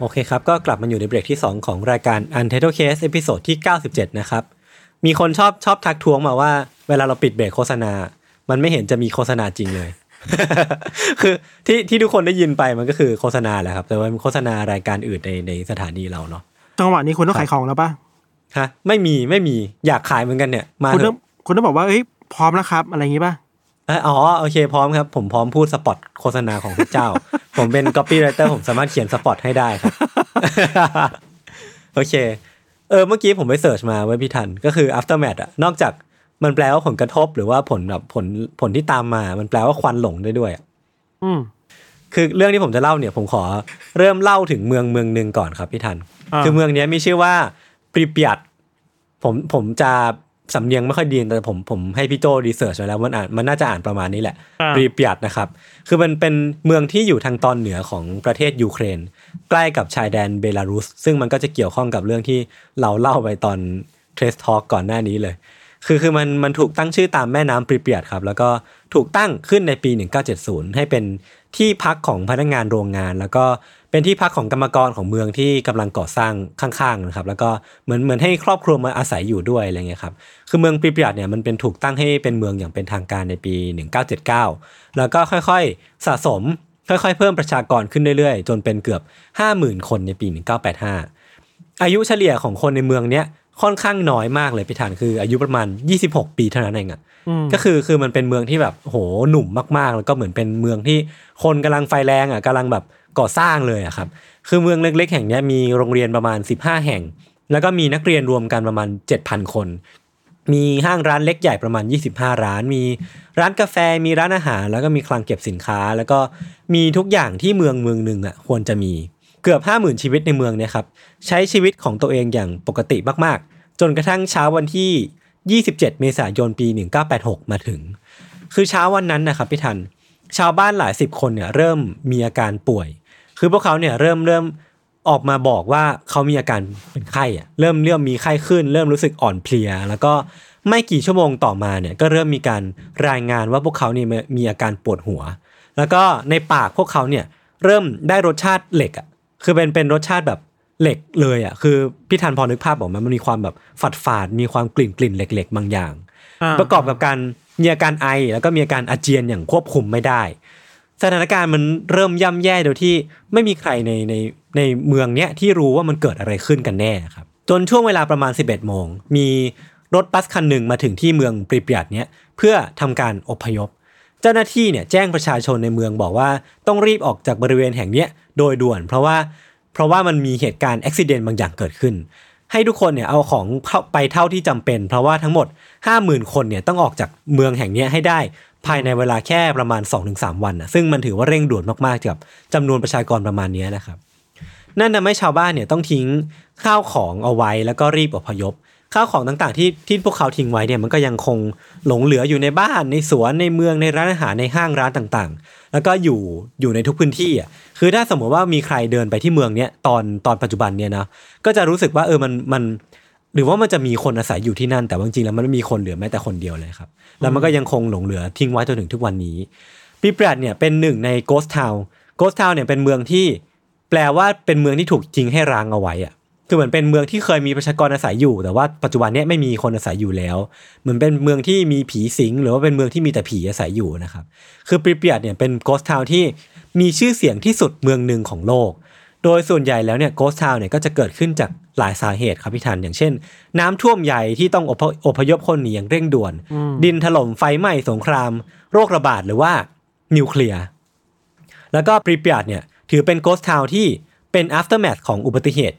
โอเคครับ ก็กลับมาอยู่ในเบรกที่ 2 ของรายการ Untitled Case episode ที่ 97 นะครับ มีคนชอบชอบทักท้วงมาว่า เวลาเราปิดเบรกโฆษณา มันไม่เห็นจะมีโฆษณาจริงเลย คือที่ที่ทุกคนได้ยินไปมันก็คือโฆษณาแหละครับ แต่ว่ามันโฆษณารายการอื่นในในสถานีเราเนาะจังหวะนี้คุณต้องครับขายของแล้วป่ะฮะไม่มีไม่มีอยากขายเหมือนกันเนี่ย มาคุณเถต้องอะคุณต้องบอกว่าเอ้ยพร้อมแล้วครับ อะไรอย่างงี้ป่ะเอ้ยอ๋อโอเคพร้อมครับ ผมพร้อมพูด spot โฆษณาของพระเจ้า ผมเป็น copywriter ผมสามารถเขียนสปอตให้ได้ครับโอเค เออเมื่อกี้ผมไปเสิร์ชมาไว้ยพี่ทัน ก็คือ aftermath อะนอกจาก มันแปลว่าผลกระทบหรือว่าผลแบบผลผลที่ตามมา มันแปลว่าควันหลงได้ด้วยอะอืมคือเรื่องที่ผมจะเล่าเนี่ย ผมขอเริ่มเล่าถึงเมืองเมืองหนึ่งก่อนครับพี่ทันอ่าคือเมืองเนี้ยมีชื่อว่าปริเปียตผมผมจะสำเนียงไม่ค่อยดีแต่ผมผมให้พี่โจรีเสิร์ชมาแล้วมันอ่านมันน่าจะอ่านประมาณนี้แหละอ่าปริเปียตนะครับ คือมันเป็นเมืองที่อยู่ทางตอนเหนือของประเทศยูเครน ใกล้กับชายแดนเบลารุส ซึ่งมันก็จะเกี่ยวข้องกับเรื่องที่เราเล่าไปตอนเทสทอ k ก่อนหน้านี้เลย คือคือมันมันถูกตั้งชื่อตามแม่น้ำปริเปียตครับ แล้วก็ถูกตั้งขึ้นในปี 1970 ให้เป็นที่พักของพนักงานโรงงาน แล้วก็เป็นที่พักของกรรมกรของเมืองที่กำลังก่อสร้างข้างๆนะครับ แล้วก็เหมือนเหมือนให้ครอบครัวมาอาศัยอยู่ด้วยอะไรเงี้ยครับคือเมืองปริเปียตเนี่ยมันเป็นถูกตั้งให้เป็นเมืองอย่างเป็นทางการในปี 1979 แล้วก็ค่อยๆสะสมค่อยๆ เพิ่มประชากรขึ้นเรื่อยๆ จนเป็นเกือบ 50,000 คนในปี 1985 อายุเฉลี่ยของคนในเมืองเนี้ย ค่อนข้างน้อยมากเลยพี่ฐานคืออายุประมาณ 26 ปีเท่านั้นเองอะอืมก็คือคือมันเป็นเมืองที่แบบโหหนุ่มมากๆ แล้วก็เหมือนเป็นเมืองที่คนกำลังไฟแรงอะกำลังแบบก่อสร้างเลยอะครับคือเมืองเล็ก ๆ แห่งเนี้ยมีโรงเรียนประมาณ 15 แห่ง แล้วก็มีนักเรียนรวมกันประมาณ 7,000 คน มีห้างร้านเล็กใหญ่ประมาณ 25 ร้าน มีร้านกาแฟมีร้านอาหาร แล้วก็มีคลังเก็บสินค้า แล้วก็มีทุกอย่างที่เมืองเมืองหนึ่งอะควรจะมี เกือบ 50,000 ชีวิตในเมืองเนี่ยครับใช้ชีวิตของตัวเองอย่างปกติมากๆ จนกระทั่งเช้าวันที่ 27 เมษายนปี 1986 มาถึง คือเช้าวันนั้นนะครับพี่ทัน ชาวบ้านหลายสิบคนเนี่ยเริ่มมีอาการป่วย คือพวกเขาเนี่ยเริ่มเริ่มออกมาบอกว่าเขามีอาการเป็นไข้อะเริ่มเริ่มมีไข้ขึ้น เริ่มรู้สึกอ่อนเพลีย แล้วก็ไม่กี่ชั่วโมงต่อมาเนี่ยก็เริ่มมีการรายงานว่าพวกเขาเนี่ยมีอาการปวดหัว แล้วก็ในปากพวกเขาเนี่ยเริ่มได้รสชาติเหล็กอะ คือเป็นเป็นรสชาติแบบเหล็กเลยอะคือพี่ทันพอนึกภาพออกไหมามันมีความแบบฝาดฝาดๆมีความกลิ่นกลิ่นเหล็ก ๆ บางอย่างอ่าประกอบกับการมีอาการไอแล้วก็มีอาการอาเจียนอย่างควบคุมไม่ได้ สถานการณ์มันเริ่มย่ำแย่โดยที่ไม่มีใครในในในเมืองเนี้ยที่รู้ว่ามันเกิดอะไรขึ้นกันแน่ครับจนช่วงเวลาประมาณ 11โมงมีรถบัสคันหนึ่งมาถึงที่เมืองปริปยัตเนี้ยเพื่อทำการอพยพ เจ้าหน้าที่เนี่ยแจ้งประชาชนในเมืองบอกว่าต้องรีบออกจากบริเวณแห่งเนี้ย โดยด่วน เพราะว่าเพราะว่ามันมีเหตุการณ์อุบิเหตุบางอย่างเกิดขึ้น ให้ทุกคนเนี่ยเอาของไปเท่าที่จำเป็น เพราะว่าทั้งหมด 50,000 คนเนี่ยต้องออกจากเมืองแห่งนี้ให้ได้ ภายในเวลาแค่ประมาณ 2-3 วันนะซึ่งมันถือว่าเร่งด่วนมากๆกับจำนวนประชากรประมาณนี้นะครับนั่นทำให้ชาวบ้านเนี่ยต้องทิ้งข้าวของเอาไว้แล้วก็รีบอพยพ ข้าวของต่างๆที่ที่พวกเขาทิ้งไว้เนี่ยมันก็ยังคงหลงเหลืออยู่ในบ้านในสวนในเมืองในร้านอาหารในห้างร้านต่างๆ แล้วก็อยู่อยู่ในทุกพื้นที่อะคือถ้าสมมติว่ามีใครเดินไปที่เมืองเนี้ยตอนตอนปัจจุบันเนี่ยนะก็จะรู้สึกว่าเออมันมันหรือว่ามันจะมีคนอาศัยอยู่ที่นั่น แต่ว่าจริงๆแล้วมันไม่มีคนเหลือแม้แต่คนเดียวเลยครับ แล้วมันก็ยังคงหลงเหลือทิ้งไว้จนถึงทุกวันนี้ปิปรัดเนี่ยเป็นหนึ่งในโกสทาวน์โกสทาวน์เนี่ยเป็นเมืองที่แปลว่าเป็นเมืองที่ถูกทิ้งให้ร้างเอาไว้อะ คือเหมือนเป็นเมืองที่เคยมีประชากรอาศัยอยู่ แต่ว่าปัจจุบันเนี้ยไม่มีคนอาศัยอยู่แล้ว เหมือนเป็นเมืองที่มีผีสิง หรือว่าเป็นเมืองที่มีแต่ผีอาศัยอยู่นะครับ คือปริเปียดเนี่ยเป็นโกสทาวน์ที่มีชื่อเสียงที่สุดเมืองหนึ่งของโลก โดยส่วนใหญ่แล้วเนี่ยโกสทาวน์เนี่ยก็จะเกิดขึ้นจากหลายสาเหตุครับพี่ทันอย่างเช่น น้ำท่วมใหญ่ที่ต้องอพอพยพคนหนีอย่างเร่งด่วน ดินถล่มไฟไหม้สงคราม โรคระบาดหรือว่านิวเคลียร์แล้วก็ปริปยาตเนี่ยถือเป็น ghost town ที่เป็น aftermath ของอุบัติเหตุ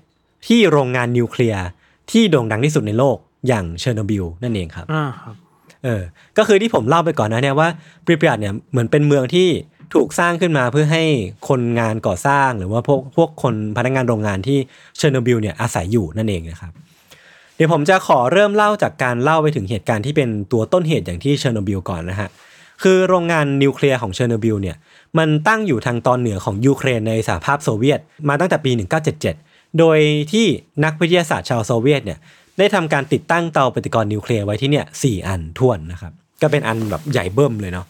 ที่โรงงานนิวเคลียร์ที่โด่งดังที่สุดในโลกอย่างเชอร์โนบิลนั่นเองครับอ่าครับเออก็คือที่ผมเล่าไปก่อนนะเนี่ยว่าปริปยาตเนี่ยเหมือนเป็นเมืองที่ถูกสร้างขึ้นมาเพื่อให้คนงานก่อสร้างหรือว่าพวกพวกคนพนักงานโรงงานที่เชอร์โนบิลเนี่ยอาศัยอยู่นั่นเองนะครับเดี๋ยวผมจะขอเริ่มเล่าจากการเล่าไปถึงเหตุการณ์ที่เป็นตัวต้นเหตุอย่างที่เชอร์โนบิลก่อนนะฮะคือโรงงานนิวเคลียร์ของเชอร์โนบิลเนี่ยมันตั้งอยู่ทางตอนเหนือของยูเครนในสหภาพโซเวียตมาตั้งแต่ปี 1977 โดยที่นักวิทยาศาสตร์ชาวโซเวียตเนี่ยได้ทำการติดตั้งเตาปฏิกรณ์นิวเคลียร์ไว้ที่เนี่ยสี่อันถ้วนนะครับ ก็เป็นอันแบบใหญ่เบิ่มเลยเนาะ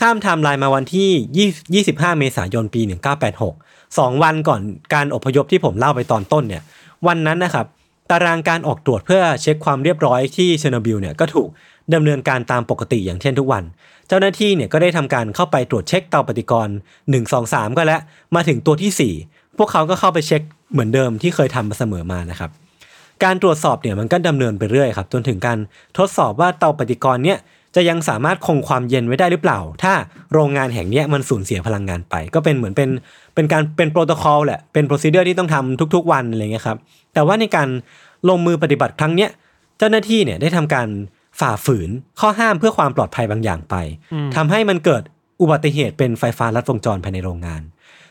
ข้ามไทม์ไลน์มาวันที่ 25 เมษายนปี 1986สองวันก่อนการอพยพที่ผมเล่าไปตอนต้นเนี่ย วันนั้นนะครับ ตารางการออกตรวจเพื่อเช็คความเรียบร้อยที่เชอร์โนบิลเนี่ยก็ถูกดำเนินการตามปกติอย่างเช่นทุกวัน เจ้าหน้าที่เนี่ยก็ได้ทำการเข้าไปตรวจเช็คเตาปฏิกรณ์1 2 3 ก็แล้ว มาถึงตัวทีสี่4 พวกเขาก็เข้าไปเช็ค เหมือนเดิมที่เคยทำมาเสมอมานะครับ การตรวจสอบเนี่ยมันก็ดำเนินไปเรื่อยครับจนถึงการทดสอบว่าเตาปฏิกรณ์เนี่ยจะยังสามารถคงความเย็นไว้ได้หรือเปล่า ถ้าโรงงานแห่งเนี้ยมันสูญเสียพลังงานไป ก็เป็นเหมือนเป็นเป็นการเป็นโปรโตคอลแหละเป็นโปรซีเดอร์ที่ต้องทำทุกๆ วันอะไรเงี้ยครับแต่ว่าในการลงมือปฏิบัติครั้งเนี้ยเจ้าหน้าที่เนี่ยได้ทำการฝ่าฝืนข้อห้ามเพื่อความปลอดภัยบางอย่างไปทำให้มันเกิดอุบัติเหตุเป็นไฟฟ้าลัดวงจรภายในโรงงาน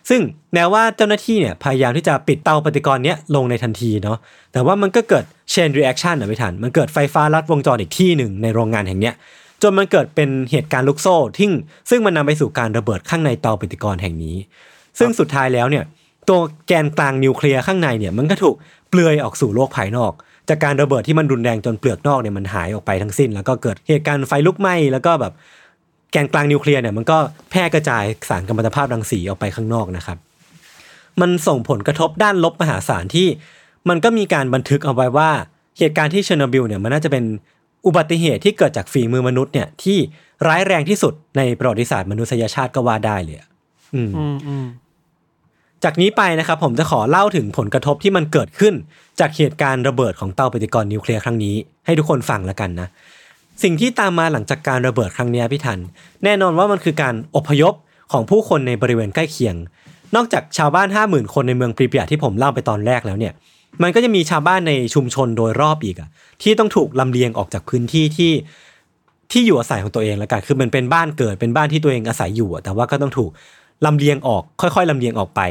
ซึ่งแม้ว่าเจ้าหน้าที่เนี่ยพยายามที่จะปิดเตาปฏิกรณ์เนี้ยลงในทันทีเนาะแต่ว่ามันก็เกิด chain reaction นะไม่ทัน มันเกิดไฟฟ้าลัดวงจรอีกที่หนึ่งในโรงงานแห่งเนี้ยจนมันเกิดเป็นเหตุการณ์ลุกโซ่ที่ซึ่งมันนำไปสู่การระเบิดข้างในเตาปฏิกรณ์แห่งนี้ ซึ่งสุดท้ายแล้วเนี่ยตัวแกนกลางนิวเคลียร์ข้างในเนี่ยมันก็ถูกเปลือยออกสู่โลกภายนอก จากการระเบิดที่มันรุนแรงจนเปลือกนอกเนี่ยมันหายออกไปทั้งสิ้น แล้วก็เกิดเหตุการณ์ไฟลุกไหม้แล้วก็แบบ แกนกลางนิวเคลียร์เนี่ยมันก็แพร่กระจายสารกัมมันตภาพรังสีออกไปข้างนอกนะครับ มันส่งผลกระทบด้านลบมหาศาลที่ มันก็มีการบันทึกเอาไว้ว่า เหตุการณ์ที่เชอร์โนบิลเนี่ยมันน่าจะเป็นอุบัติเหตุที่เกิดจากฝีมือมนุษย์เนี่ยที่ร้ายแรงที่สุดในประวัติศาสตร์มนุษยชาติก็ว่าได้เลยอืมอืมจากนี้ไปนะครับผมจะขอเล่าถึงผลกระทบที่มันเกิดขึ้น จากเหตุการณ์ระเบิดของเตาปฏิกรณ์นิวเคลียร์ครั้งนี้ ให้ทุกคนฟังแล้วกันนะ สิ่งที่ตามมาหลังจากการระเบิดครั้งนี้พี่ทัน แน่นอนว่ามันคือการอพยพของผู้คนในบริเวณใกล้เคียง นอกจากชาวบ้าน 5 0,000 คนในเมืองปริเปียที่ผมเล่าไปตอนแรกแล้วเนี่ย มันก็จะมีชาวบ้านในชุมชนโดยรอบอีกอะที่ต้องถูกลำเลียงออกจากพื้นที่ที่ที่อยู่อาศัยของตัวเองแล้วกัน คือมันเป็นบ้านเกิดเป็นบ้านที่ตัวเองอาศัยอยู่แต่ว่าก็ต้องถูกลำเลียงออก ค่อยๆลำเลียงออกไป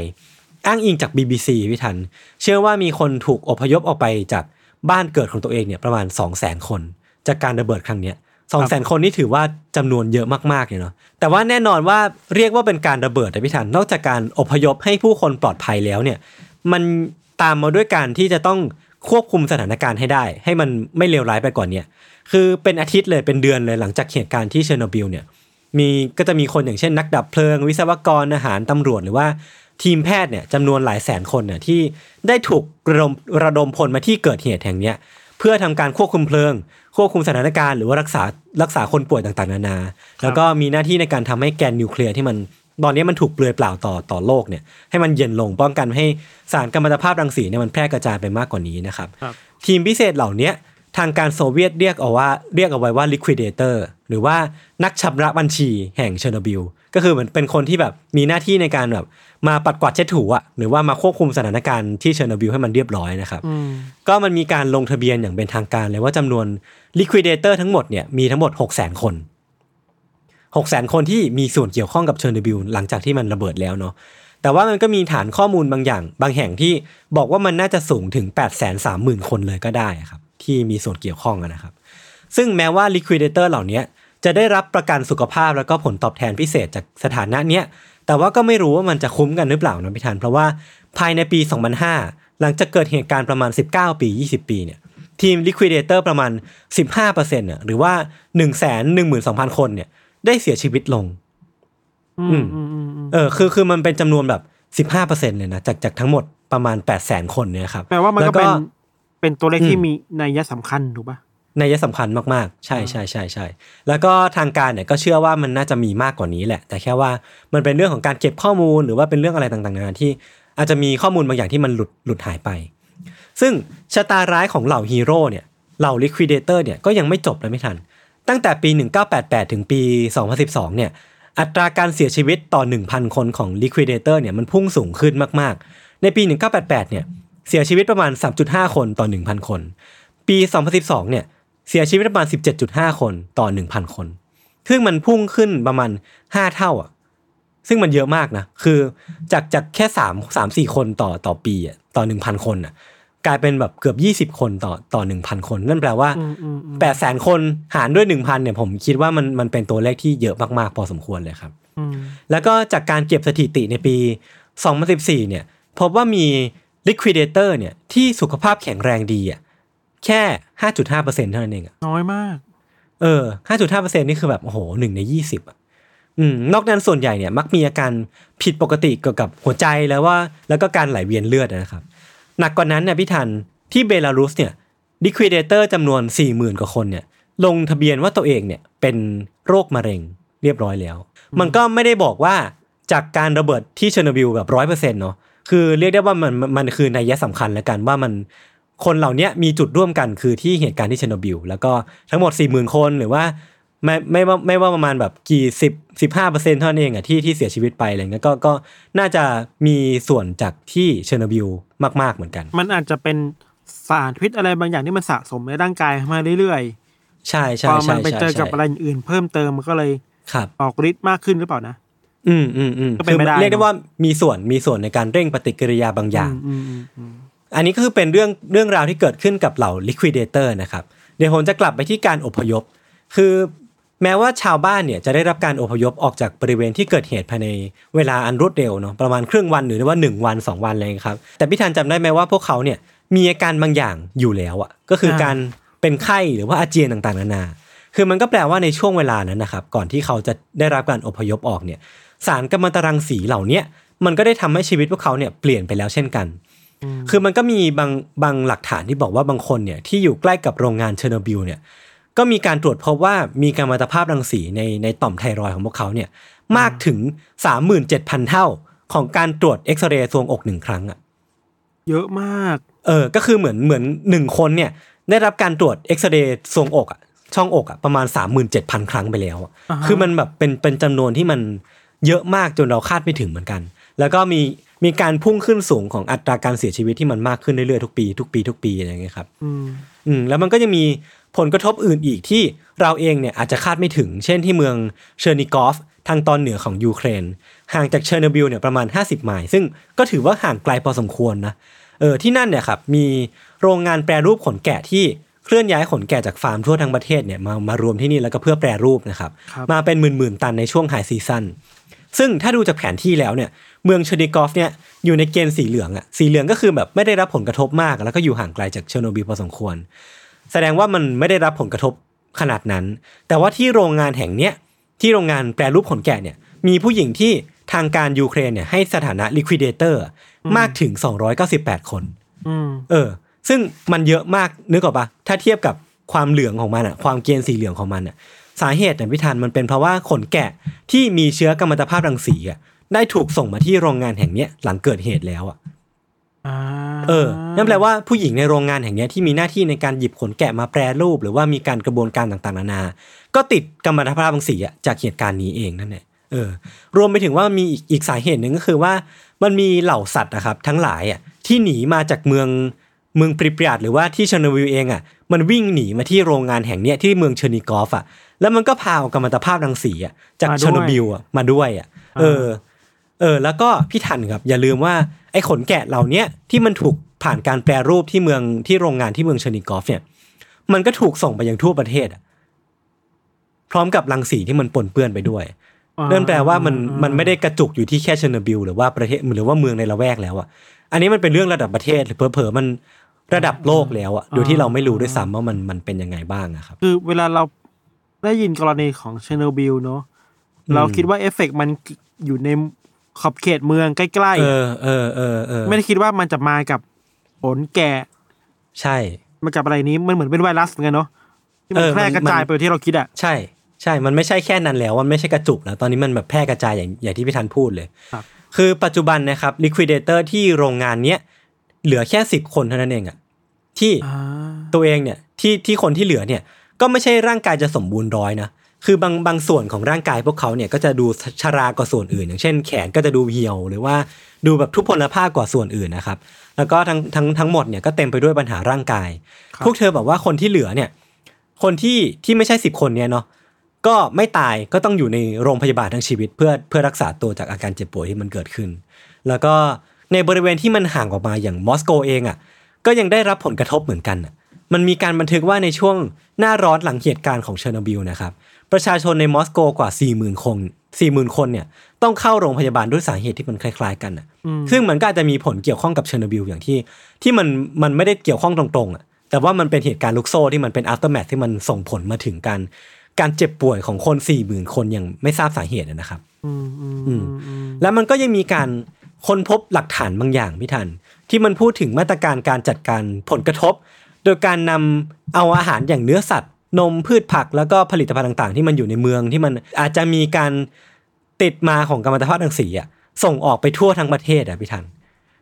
อ้างอิงจาก BBC พี่ทัน เชื่อว่ามีคนถูกอพยพออกไปจากบ้านเกิดของตัวเองเนี่ยประมาณ 2 0 0 0 0 0 คน จากการระเบิดครั้งเนี้ยสองแสนคนนี่ถือว่าจำนวนเยอะมากๆเลยเนาะแต่ว่าแน่นอนว่าเรียกว่าเป็นการระเบิดแต่พี่ทันนอกจากการอพยพให้ผู้คนปลอดภัยแล้วเนี่ย มันตามมาด้วยการที่จะต้องควบคุมสถานการณ์ให้ได้ ให้มันไม่เลวร้ายไปกว่านี้เนี่ยคือเป็นอาทิตย์เลยเป็นเดือนเลยหลังจากเหตุการณ์ที่เชอร์โนบิลเนี่ยมีก็จะมีคนอย่างเช่นนักดับเพลิง วิศวกรทหารตำรวจหรือว่าทีมแพทย์เนี่ยจำนวนหลายแสนคนเนี่ยที่ได้ถูกระดมระดมพลมาที่เกิดเหตุแห่งเนี้ย เพื่อทำการควบคุมเพลิง ควบคุมสถานการณ์หรือว่ารักษารักษาคนป่วยต่างๆ นานา แล้วก็มีหน้าที่ในการทำให้แกนนิวเคลียร์ที่มันตอนนี้มันถูกเปลือยเปล่าต่อต่อโลกเนี่ยให้มันเย็นลงป้องกันไม่ให้สารกัมมันตภาพรังสีเนี่ยมันแพร่กระจายไปมากกว่านี้นะครับครับทีมพิเศษเหล่าเนี้ยทางการโซเวียตเรียกเอาว่าเรียกเอาไว้ว่า liquidator หรือว่านักชำระบัญชีแห่งเชอร์โนบิล ก็คือเหมือนเป็นคนที่แบบมีหน้าที่ในการแบบมาปัดกวาดเช็ดถูอะหรือว่ามาควบคุมสถานการณ์ที่เชอร์โนบิลให้มันเรียบร้อยนะครับอืมก็มันมีการลงทะเบียนอย่างเป็นทางการเลยว่าจำนวน liquidator ทั้งหมดเนี่ยมีทั้งหมด 6 0 0 0 0 0 คน6 0 0 0 0 คนที่มีส่วนเกี่ยวข้องกับเชอร์โนบิลหลังจากที่มันระเบิดแล้วเนาะแต่ว่ามันก็มีฐานข้อมูลบางอย่าง บางแห่งที่บอกว่ามันน่าจะสูงถึง 8 3 0 0 0 0 คนเลยก็ได้ครับที่มีส่วนเกี่ยวข้องอะนะครับ ซึ่งแม้ว่า liquidator เหล่านี้ จะได้รับประกันสุขภาพแล้วก็ผลตอบแทนพิเศษจากสถานะเนี้ยแต่ว่าก็ไม่รู้ว่ามันจะคุ้มกันหรือเปล่านะพี่ธันเพราะว่าภายในปี 2005 หลังจากเกิดเหตุการณ์ประมาณ 19 ปี 20 ปีเนี่ยทีม liquidator ประมาณ 15%น่ะหรือว่า 1 1 2 0 0 0 คนเนี่ยได้เสียชีวิตลงอืมอืมอืมอืมเออคือคือมันเป็นจำนวนแบบ 15%เลยนะจากจากทั้งหมดประมาณ 8 0 0 0 0 0 คนเนี่ยครับแปลว่ามันล้ก็เป็นเป็นตัวเลขอืมที่มีนัยสำคัญถูกปะ ในยะสำคัญมากๆ ใช่ใช่ใช่ใช่แล้วก็ทางการเนี่ยก็เชื่อว่ามันน่าจะมีมากกว่านี้แหละ แต่แค่ว่ามันเป็นเรื่องของการเก็บข้อมูลหรือว่าเป็นเรื่องอะไรต่างๆนานาที่อาจจะมีข้อมูลบางอย่างที่มันหลุดหลุดหายไป ซึ่งชะตาร้ายของเหล่าฮีโร่เนี่ยเหล่าลิควิดเตอร์เนี่ยก็ยังไม่จบเลยไม่ทัน ตั้งแต่ปี 1988 ถึงปี 2012 เนี่ยอัตราการเสียชีวิตต่อ 1,000 คนของ Liquidator เนี่ยมันพุ่งสูงขึ้นมากๆ ในปี 1988 เนี่ยเสียชีวิตประมาณ 3.5 คนต่อ 1,000 คน ปี 2012 เนี่ย เสียชีวิตประมาณ 17.5 คนต่อ 1,000 คน ซึ่งมันพุ่งขึ้นประมาณ 5 เท่าอะ ซึ่งมันเยอะมากนะ คือจากจากแค่3 3 4 คนต่อต่อปีอะต่อ 1,000 คนอะ กลายเป็นแบบเกือบ 20 คนต่อต่อ 1,000 คน นั่นแปลว่าอืมอืมอืม8 0 0 0 0 คนหารด้วย 1,000 เนี่ย ผมคิดว่ามันมันเป็นตัวเลขที่เยอะมากๆ พอสมควรเลยครับอืมแล้วก็จากการเก็บสถิติในปี 2014 เนี่ย พบว่ามี liquidator เนี่ยที่สุขภาพแข็งแรงดีอะ แค่ 5.5%เท่านั้นเองอะน้อยมาก เออ 5.5%นี่คือแบบ โอ้โหหนึ่งใน 20อะอืมนอกนั้นส่วนใหญ่เนี่ยมักมีอาการผิดปกติเกี่ยวกับหัวใจแล้วว่า แล้วก็การไหลเวียนเลือดนะครับ หนักกว่านั้นเนี่ยพี่ทันที่เบลารุสเนี่ย liquidator จำนวน 40,000 กว่าคนเนี่ย ลงทะเบียนว่าตัวเองเนี่ยเป็นโรคมะเร็งเรียบร้อยแล้ว มันก็ไม่ได้บอกว่าจากการระเบิดที่เชอร์โนบิลแบบร้อยเปอร์เซ็นต์เนาะคือเรียกได้ว่ามันมันมันคือนัยสำคัญแล้วกันว่ามัน คนเหล่าเนี้ยมีจุดร่วมกันคือที่เหตุการณ์ที่เชอร์โนบิลแล้วก็ทั้งหมดสี่หมื่นคนหรือว่าไม่ไม่ว่าไม่ว่าประมาณแบบกี่สิบสิบห้าเปอร์เซ็นต์เท่านั้นเองอะที่ที่เสียชีวิตไปอะไรเงี้ยก็ก็น่าจะมีส่วนจากที่เชอร์โนบิลมาก ๆเหมือนกัน มันอาจจะเป็นสารพิษอะไรบางอย่างที่มันสะสมในร่างกายมาเรื่อยใช่ๆใช่พอมัใช่นไปใช่เจอกับใช่อะไรอื่นๆเพิ่มเติมมันก็เลยครับออกฤทธิ์มากขึ้นหรือเปล่านะ อืมอืมอืมก็เป็นไปได้เรียกได้ว่ามีส่วนมีส่วนในการเร่งปฏิกิริยาบางอย่าง อันนี้ก็คือเป็นเรื่องเรื่องราวที่เกิดขึ้นกับเหล่า liquidator นะครับ เดี๋ยวผมจะกลับไปที่การอพยพ คือแม้ว่าชาวบ้านเนี่ยจะได้รับการอพยพออกจากบริเวณที่เกิดเหตุภายในเวลาอันรวดเร็วเนาะประมาณครึ่งวันหรือว่า 1 วัน 2 วันอะไรอย่างเงี้ยครับ แต่พี่ธันจำได้ไหมว่าพวกเขาเนี่ยมีอาการบางอย่างอยู่แล้วอะก็คือการเป็นไข้หรือว่าอาเจียนต่างๆนานา คือมันก็แปลว่าในช่วงเวลานั้นนะครับก่อนที่เขาจะได้รับการอพยพออกเนี่ยสารกัมมันตรังสีเหล่านี้มันก็ได้ทำให้ชีวิตพวกเขาเนี่ยเปลี่ยนไปแล้วเช่นกัน คือมันก็มีบางบางหลักฐานที่บอกว่าบางคนเนี่ยที่อยู่ใกล้กับโรงงานเชอร์โนบิลเนี่ยก็มีการตรวจพบว่ามีกัมมันตภาพรังสีในในต่อมไทรอยด์ของพวกเขาเนี่ยมากถึง 37,000 เท่าของการตรวจเอ็กซเรย์ทรวงอกหนึ่งครั้งอะเยอะมาก เออ ก็คือเหมือนเหมือนหนึ่งคนเนี่ยได้รับการตรวจเอ็กซเรย์ทรวงอกอะช่องอกอะประมาณ 37,000 ครั้งไปแล้วอะอ่าฮะคือมันแบบเป็นเป็นจำนวนที่มันเยอะมากจนเราคาดไม่ถึงเหมือนกัน แล้วก็มี มีการพุ่งขึ้นสูงของอัตราการเสียชีวิตที่มันมากขึ้นเรื่อยๆทุกปีทุกปีทุกปีอะไรอย่างเงี้ยครับอืมอืมแล้วมันก็ยังมีผลกระทบอื่นอีกที่เราเองเนี่ยอาจจะคาดไม่ถึง เช่นที่เมืองเชอร์นิกอฟทางตอนเหนือของยูเครน ห่างจากเชอร์โนบิลเนี่ยประมาณ 50 ไมล์ซึ่งก็ถือว่าห่างไกลพอสมควรนะเออที่นั่นเนี่ยครับมีโรงงานแปรรูปขนแกะที่เคลื่อนย้ายขนแกะจากฟาร์มทั่วทั้งประเทศเนี่ยมามารวมที่นี่แล้วก็เพื่อแปรรูปนะครับครับมาเป็นหมื่นๆตันในช่วง high season ซึ่งถ้าดูจากแผนที่แล้วเนี่ย เมืองเชอร์นิกอฟเนี่ยอยู่ในเกณฑ์สีเหลืองอะสีเหลืองก็คือแบบไม่ได้รับผลกระทบมาก แล้วก็อยู่ห่างไกลจากเชอร์โนบิลพอสมควร แสดงว่ามันไม่ได้รับผลกระทบขนาดนั้น แต่ว่าที่โรงงานแห่งเนี้ยที่โรงงานแปรรูปขนแกะเนี่ยมีผู้หญิงที่ทางการยูเครนเนี่ยให้สถานะ liquidator มากถึง 298 คนอืมเออ ซึ่งมันเยอะมากนึกออกปะถ้าเทียบกับความเหลืองของมันอะความเกณฑ์สีเหลืองของมันอะสาเหตุเนี่ยพิธันมันเป็นเพราะว่าขนแกะที่มีเชื้อกัมมันตภาพรังสีอะ ได้ถูกส่งมาที่โรงงานแห่งเนี้ยหลังเกิดเหตุแล้วอะอ่าเออนั่นแปลว่าผู้หญิงในโรงงานแห่งเนี้ยที่มีหน้าที่ในการหยิบขนแกะมาแปรรูป หรือว่ามีการกระบวนการต่างๆนานา ก็ติดกัมมันตภาพรังสีอะจากเหตุการณ์นี้เองนั่นแหละเออ รวมไปถึงว่ามีอีกอีกสาเหตุหนึ่งก็คือว่า มันมีเหล่าสัตว์นะครับ ทั้งหลายอะที่หนีมาจากเมืองเมืองปริปยาตหรือว่าที่เชอร์โนบิลเองอะ มันวิ่งหนีมาที่โรงงานแห่งเนี้ยที่เมืองเชอร์นิกอฟอะ แล้วมันก็พาเอากัมมันตภาพรังสีอะจากเชอร์โนบิลอะมาด้วยอะ เออ เออแล้วก็พี่ทันครับอย่าลืมว่าไอ้ขนแกะเหล่าเนี้ยที่มันถูกผ่านการแปรรูปที่เมืองที่โรงงานที่เมืองเชอร์นิกอฟเนี่ยมันก็ถูกส่งไปยังทั่วประเทศอะพร้อมกับรังสีที่มันปนเปื้อนไปด้วยนั่นแปลว่ามันมันไม่ได้กระจุกอยู่ที่แค่เชอร์โนบิลหรือว่าประเทศหรือว่าเมืองในละแวกแล้วอะอันนี้มันเป็นเรื่องระดับประเทศหรือเผลอๆมันระดับโลกแล้วอะโดยที่เราไม่รู้ด้วยซ้ำว่ามันมันเป็นยังไงบ้างอะครับคือเวลาเราได้ยินกรณีของเชอร์โนบิลเนาะเราคิดว่าเอฟเฟกต์มันอยู่ใน ขอบเขตเมืองใกล้เออเออเออเออๆไม่ได้คิดว่ามันจะมากับขนแกะ ใช่มากับอะไรนี้มันเหมือนเป็นไวรัสเหมือนกันเนาะที่มันเออแพร่กระจายมันไปที่เราคิดอะใช่ ใช่ มันไม่ใช่แค่นั้นแล้ว มันไม่ใช่กระจุกแล้ว ตอนนี้มันแบบแพร่กระจายอย่างอย่างที่พี่ธันพูดเลยครับคือปัจจุบันนะครับ liquidator ที่โรงงานเนี้ยเหลือแค่สิบคนเท่านั้นเองอะที่อ่าตัวเองเนี่ยที่ที่คนที่เหลือเนี่ย ก็ไม่ใช่ร่างกายจะสมบูรณ์ร้อยนะ คือบางบางส่วนของร่างกายพวกเขาเนี่ยก็จะดูชรากว่าส่วนอื่น อย่างเช่น แขนก็จะดูเหี่ยว หรือว่าดูแบบทุพพลภาพกว่าส่วนอื่นนะครับ แล้วก็ทั้งทั้งทั้งหมดเนี่ยก็เต็มไปด้วยปัญหาร่างกายครับพวกเธอบอกว่าคนที่เหลือเนี่ย คนที่ที่ไม่ใช่สิบคนเนี้ยเนาะก็ไม่ตายก็ต้องอยู่ในโรงพยาบาลทั้งชีวิต เพื่อเพื่อรักษาตัวจากอาการเจ็บป่วยที่มันเกิดขึ้น แล้วก็ในบริเวณที่มันห่างออกมาอย่างมอสโกเองอะก็ยังได้รับผลกระทบเหมือนกันอะมันมีการบันทึกว่าในช่วงหน้าร้อนหลังเหตุการณ์ของเชอร์โนบิลนะครับ ประชาชนในมอสโกกว่า 40,000 คน40,000คนเนี่ยต้องเข้าโรงพยาบาลด้วยสาเหตุที่มันคล้ายๆกันอะ ซึ่งมันก็อาจจะมีผลเกี่ยวข้องกับเชอร์โนบิลอย่างที่ ที่มันมันไม่ได้เกี่ยวข้องตรงๆอะ แต่ว่ามันเป็นเหตุการณ์ลูกโซ่ที่มันเป็น aftermath ที่มันส่งผลมาถึงการการเจ็บป่วยของคน40,000คนอย่างไม่ทราบสาเหตุอะนะครับอืมอืมอือืมมอืมแล้วมันก็ยังมีการค้นพบหลักฐานบางอย่างพี่ทัน ที่มันพูดถึงมาตรการการจัดการผลกระทบ โดยการนำเอาอาหารอย่างเนื้อสัตว์ นมพืชผักแล้วก็ผลิตภัณฑ์ต่างๆ ที่มันอยู่ในเมืองที่มันอาจจะมีการติดมาของกัมมันตภาพรังสีอะส่งออกไปทั่วทั้งประเทศอะพี่ทัน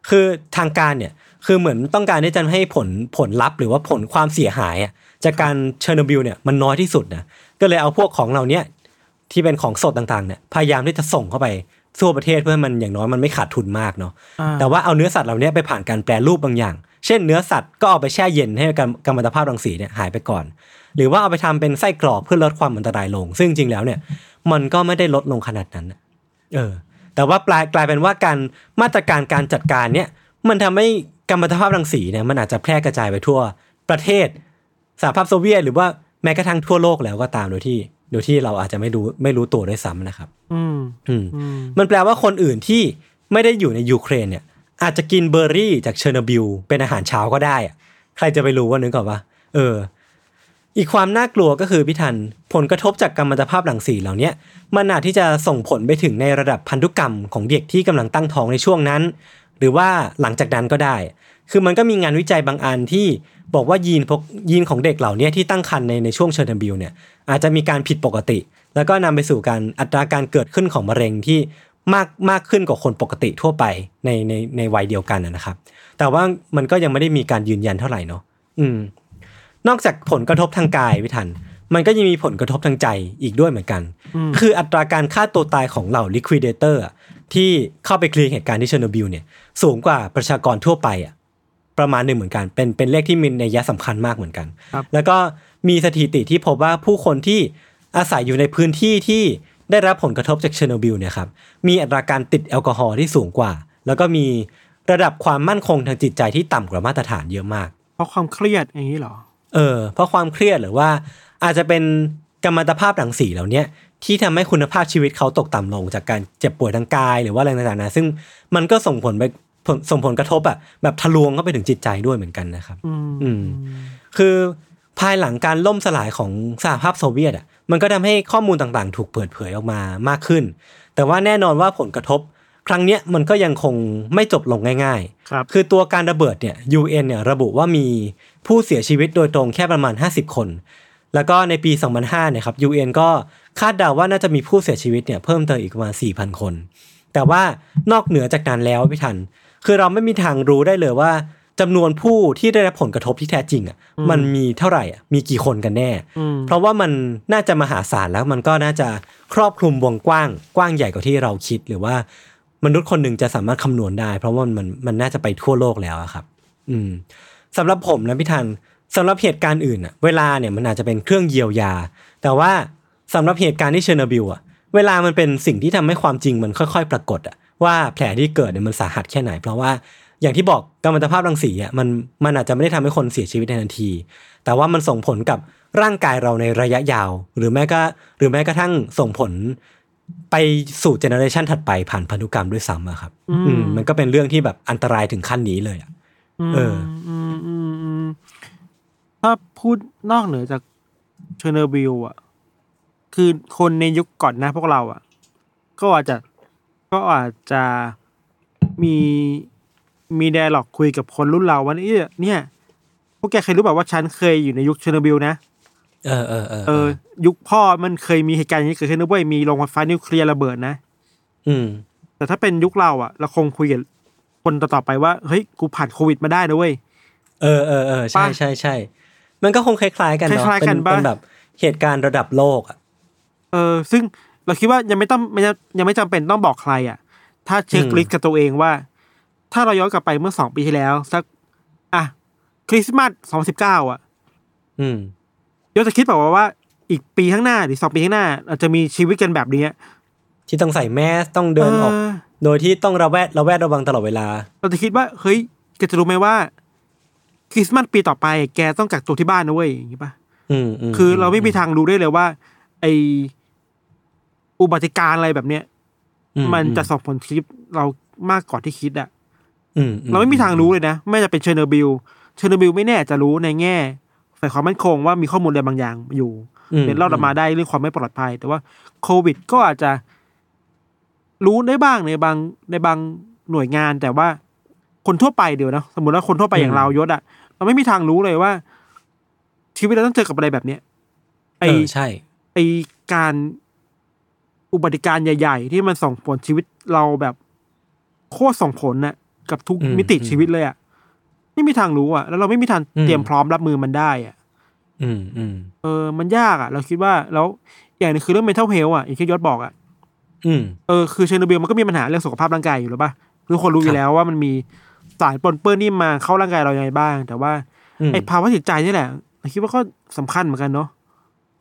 คือทางการเนี่ยคือเหมือนต้องการที่จะให้ผลผลลัพธ์หรือว่าผลความเสียหายอะจากการเชอร์โนบิลเนี่ยมันน้อยที่สุดนะก็เลยเอาพวกของเราเนี้ยที่เป็นของสดต่างๆเนี่ยพยายามที่จะส่งเข้าไปทั่วประเทศเพื่อให้มันอย่างน้อยมันไม่ขาดทุนมากเนาะอ่าแต่ว่าเอาเนื้อสัตว์เหล่านี้ไปผ่านการแปรรูปบางอย่าง เช่นเนื้อสัตว์ก็เอาไปแช่เย็นให้กัมกัมมันตภาพรังสีเนี่ยหายไปก่อน หรือว่าเอาไปทำเป็นไส้กรอกเพื่อลดความอันตรายลง ซึ่งจริงๆแล้วเนี่ย มันก็ไม่ได้ลดลงขนาดนั้นน่ะเออ แต่ว่าปลายกลายเป็นว่าการมาตรการการจัดการเนี่ย มันทำให้กัมมันตภาพรังสีเนี่ยมันอาจจะแพร่กระจายไปทั่วประเทศสหภาพโซเวียต หรือว่าแม้กระทั่งทั่วโลกแล้วก็ตามโดยที่โดยที่เราอาจจะไม่รู้ไม่รู้ตัวด้วยซ้ำนะครับ อืมอืมอืมมันแปลว่าคนอื่นที่ไม่ได้อยู่ในยูเครนเนี่ย อาจจะกินเบอร์รี่จากเชอร์โนบิลเป็นอาหารเช้าก็ได้อะใครจะไปรู้ว่านึกก่อนว่าเออ อีกความน่ากลัวก็คือพี่ทันผลกระทบจากกัมมันตภาพรังสีเหล่านี้มันอาจที่จะส่งผลไปถึงในระดับพันธุกรรมของเด็กที่กำลังตั้งท้องในช่วงนั้น หรือว่าหลังจากนั้นก็ได้ คือมันก็มีงานวิจัยบางอันที่บอกว่ายีนพกยีนของเด็กเหล่านี้ที่ตั้งครรภ์ในในช่วงเชอร์นบิลเนี่ยอาจจะมีการผิดปกติ แล้วก็นำไปสู่การอัตราการเกิดขึ้นของมะเร็งที่มากมากขึ้นกว่าคนปกติทั่วไปในในในวัยเดียวกันนะครับ แต่ว่ามันก็ยังไม่ได้มีการยืนยันเท่าไหร่เนาะอืม นอกจากผลกระทบทางกายพี่ทัน มันก็ยังมีผลกระทบทางใจอีกด้วยเหมือนกัน คืออัตราการฆ่าตัวตายของเหล่า liquidator อะที่เข้าไปเคลียร์เหตุการณ์ที่เชอร์โนบิลเนี่ยสูงกว่าประชากรทั่วไปอะประมาณหนึ่งเหมือนกัน เป็นเป็นเลขที่มีนัยสำคัญมากเหมือนกันครับแล้วก็มีสถิติที่พบว่าผู้คนที่อาศัยอยู่ในพื้นที่ที่ได้รับผลกระทบจากเชอร์โนบิลเนี่ยครับมีอัตราการติดแอลกอฮอล์ที่สูงกว่า แล้วก็มีระดับความมั่นคงทางจิตใจที่ต่ำกว่ามาตรฐานเยอะมาก เพราะความเครียดอย่างนี้เหรอ เออเพราะความเครียดหรือว่าอาจจะเป็นกัมมันตภาพรังสีเหล่าเนี้ยที่ทำให้คุณภาพชีวิตเขาตกต่ำลง จากการเจ็บป่วยทางกายหรือว่าอะไรต่างๆนะซึ่งมันก็ส่งผลไปผลส่งผลกระทบอะแบบทะลวงเข้าไปถึงจิตใจด้วยเหมือนกันนะครับ อืมอืมคือภายหลังการล่มสลายของสหภาพโซเวียตอะมันก็ทำให้ข้อมูลต่างๆ ถูกเปิดเผยออกมามากขึ้น แต่ว่าแน่นอนว่าผลกระทบ ครั้งเนี้ยมันก็ยังคงไม่จบลงง่ายครับๆคือตัวการระเบิดเนี่ย UN เนี่ยระบุว่ามี ผู้เสียชีวิตโดยตรงแค่ประมาณ 50 คน แล้วก็ในปี 2005เนี่ยครับ UN ก็คาดเดาว่าน่าจะมีผู้เสียชีวิตเนี่ยเพิ่มเติมอีกประมาณ 4,000 คน แต่ว่านอกเหนือจากนั้นแล้วพี่ทัน คือเราไม่มีทางรู้ได้เลยว่าจำนวนผู้ที่ได้รับผลกระทบที่แท้จริงอะมันมีเท่าไหร่อะมีกี่คนกันแน่อืมเพราะว่ามันน่าจะมหาศาลแล้วมันก็น่าจะครอบคลุมวงกว้างกว้างใหญ่กว่าที่เราคิดหรือว่ามนุษย์คนหนึ่งจะสามารถคำนวณได้ เพราะว่ามันมันน่าจะไปทั่วโลกแล้วอะครับ อืม สำหรับผมนะพี่ทันสำหรับเหตุการณ์อื่นอะเวลาเนี่ยมันอาจจะเป็นเครื่องเยียวยา แต่ว่าสำหรับเหตุการณ์ที่เชอร์โนบิลอะเวลามันเป็นสิ่งที่ทำให้ความจริงมันค่อย ๆ ปรากฏอะว่าแผลที่เกิดเนี่ยมันสาหัสแค่ไหน เพราะว่าอย่างที่บอกกัมมันตภาพรังสีอะมันมันอาจจะไม่ได้ทำให้คนเสียชีวิตในทันที แต่ว่ามันส่งผลกับร่างกายเราในระยะยาว หรือแม้ก็หรือแม้กระทั่งส่งผลไปสู่ generation ถัดไปผ่านพันธุกรรมด้วยซ้ำอะครับ อืมอืมมันก็เป็นเรื่องที่แบบอันตรายถึงขั้นนี้เลยอะ เออ อืมอืมอืมถ้าพูดนอกเหนือจากเชอร์โนบิลอะ คือคนในยุคก่อนหน้าพวกเราอะ ก็อาจจะก็อาจจะมีมี dialogue คุยกับคนรุ่นเราว่าเนี่ยเนี่ยพวกแกเคยรู้แบบว่าฉันเคยอยู่ในยุคเชอร์โนบิลนะ เออเออเออเออ ยุคพ่อมันเคยมีเหตุการณ์อย่างนี้เกิดขึ้นนะเว้ยมีโรงไฟฟ้านิวเคลียร์ระเบิดนะ อืม แต่ถ้าเป็นยุคเราอะ เราคงคุยกับ คนต่อๆไปว่าเฮ้ยกูผ่านโควิดมาได้นะเว้ยเออเออเออใช่ปะใช่ใช่มันก็คงคล้ายๆกันเนาะคล้ายๆกันเป็นปะเป็นแบบเหตุการณ์ระดับโลกอะเออซึ่งเราคิดว่ายังไม่ต้องไม่ยังไม่จำเป็นต้องบอกใครอะ ถ้าเช็คอืมลิสต์กับตัวเองว่า ถ้าเราย้อนกลับไปเมื่อสองปีที่แล้ว สัก อะคริสต์มาสสองสิบเก้าอะ อืมยศจะคิดแบบว่าว่าอีกปีข้างหน้าหรือสองปีข้างหน้าเราจะมีชีวิตกันแบบนี้ที่ต้องใส่แมสก์ต้องเดินออกเออ โดยที่ต้องระแวดระแวดระวังตลอดเวลา เราจะคิดว่าเฮ้ยแกจะรู้ไหมว่าคริสต์มาสปีต่อไป แกต้องกักตัวที่บ้านนะเว้ยอย่างนี้ปะอืมมคือเราไม่มีทางรู้ได้เลยว่า ไออุบัติการณ์อะไรแบบเนี้ยอืมันจะส่งผลชีวิตเรามากกว่าที่คิดอะอือืเราไม่มีทางรู้เลยนะ ไม่จะเป็นเชอร์โนบิลเชอร์โนบิลไม่แน่จะรู้ในแง่ฝ่ายความมั่นคงว่ามีข้อมูลอะไรบางอย่างอยู่อืมเป็นรอดออกมาได้เรื่องความไม่ปลอดภัย แต่ว่าโควิด ก็อาจจะ รู้ได้บ้างในบางในบางหน่วยงานแต่ว่าคนทั่วไปเดี๋ยวนะสมมติว่าคนทั่วไปอย่างเรายศอะเราไม่มีทางรู้เลยว่า ชีวิตเราต้องเจอกับอะไรแบบเนี้ยไอเออใช่ไอการอุบัติการใหญ่ ๆ ที่มันส่งผลชีวิตเราแบบโคตรส่งผลน่ะกับทุกอืมมิติอืมชีวิตเลยอะไม่มีทางรู้อะแล้วเราไม่มีทางอืมเตรียมพร้อมรับมือมันได้อะอืมอืมเออ มันยากอะเราคิดว่าแล้วอย่างหนึงคือเรื่อง mental health อะอย่างที่ยศบอกอะ อืมเออคือเชอร์โนบิลมันก็มีปัญหาเรื่องสุขภาพร่างกายอยู่หรือปะทุกคนรู้อครัยู่แล้วครับว่ามันมีสารปนเปื้อนนี่มาเข้าร่างกายเรายังไงบ้าง แต่ว่าอืมไอ้ภาวะจิตใจนี่แหละเราคิดว่าก็สำคัญเหมือนกันเนาะ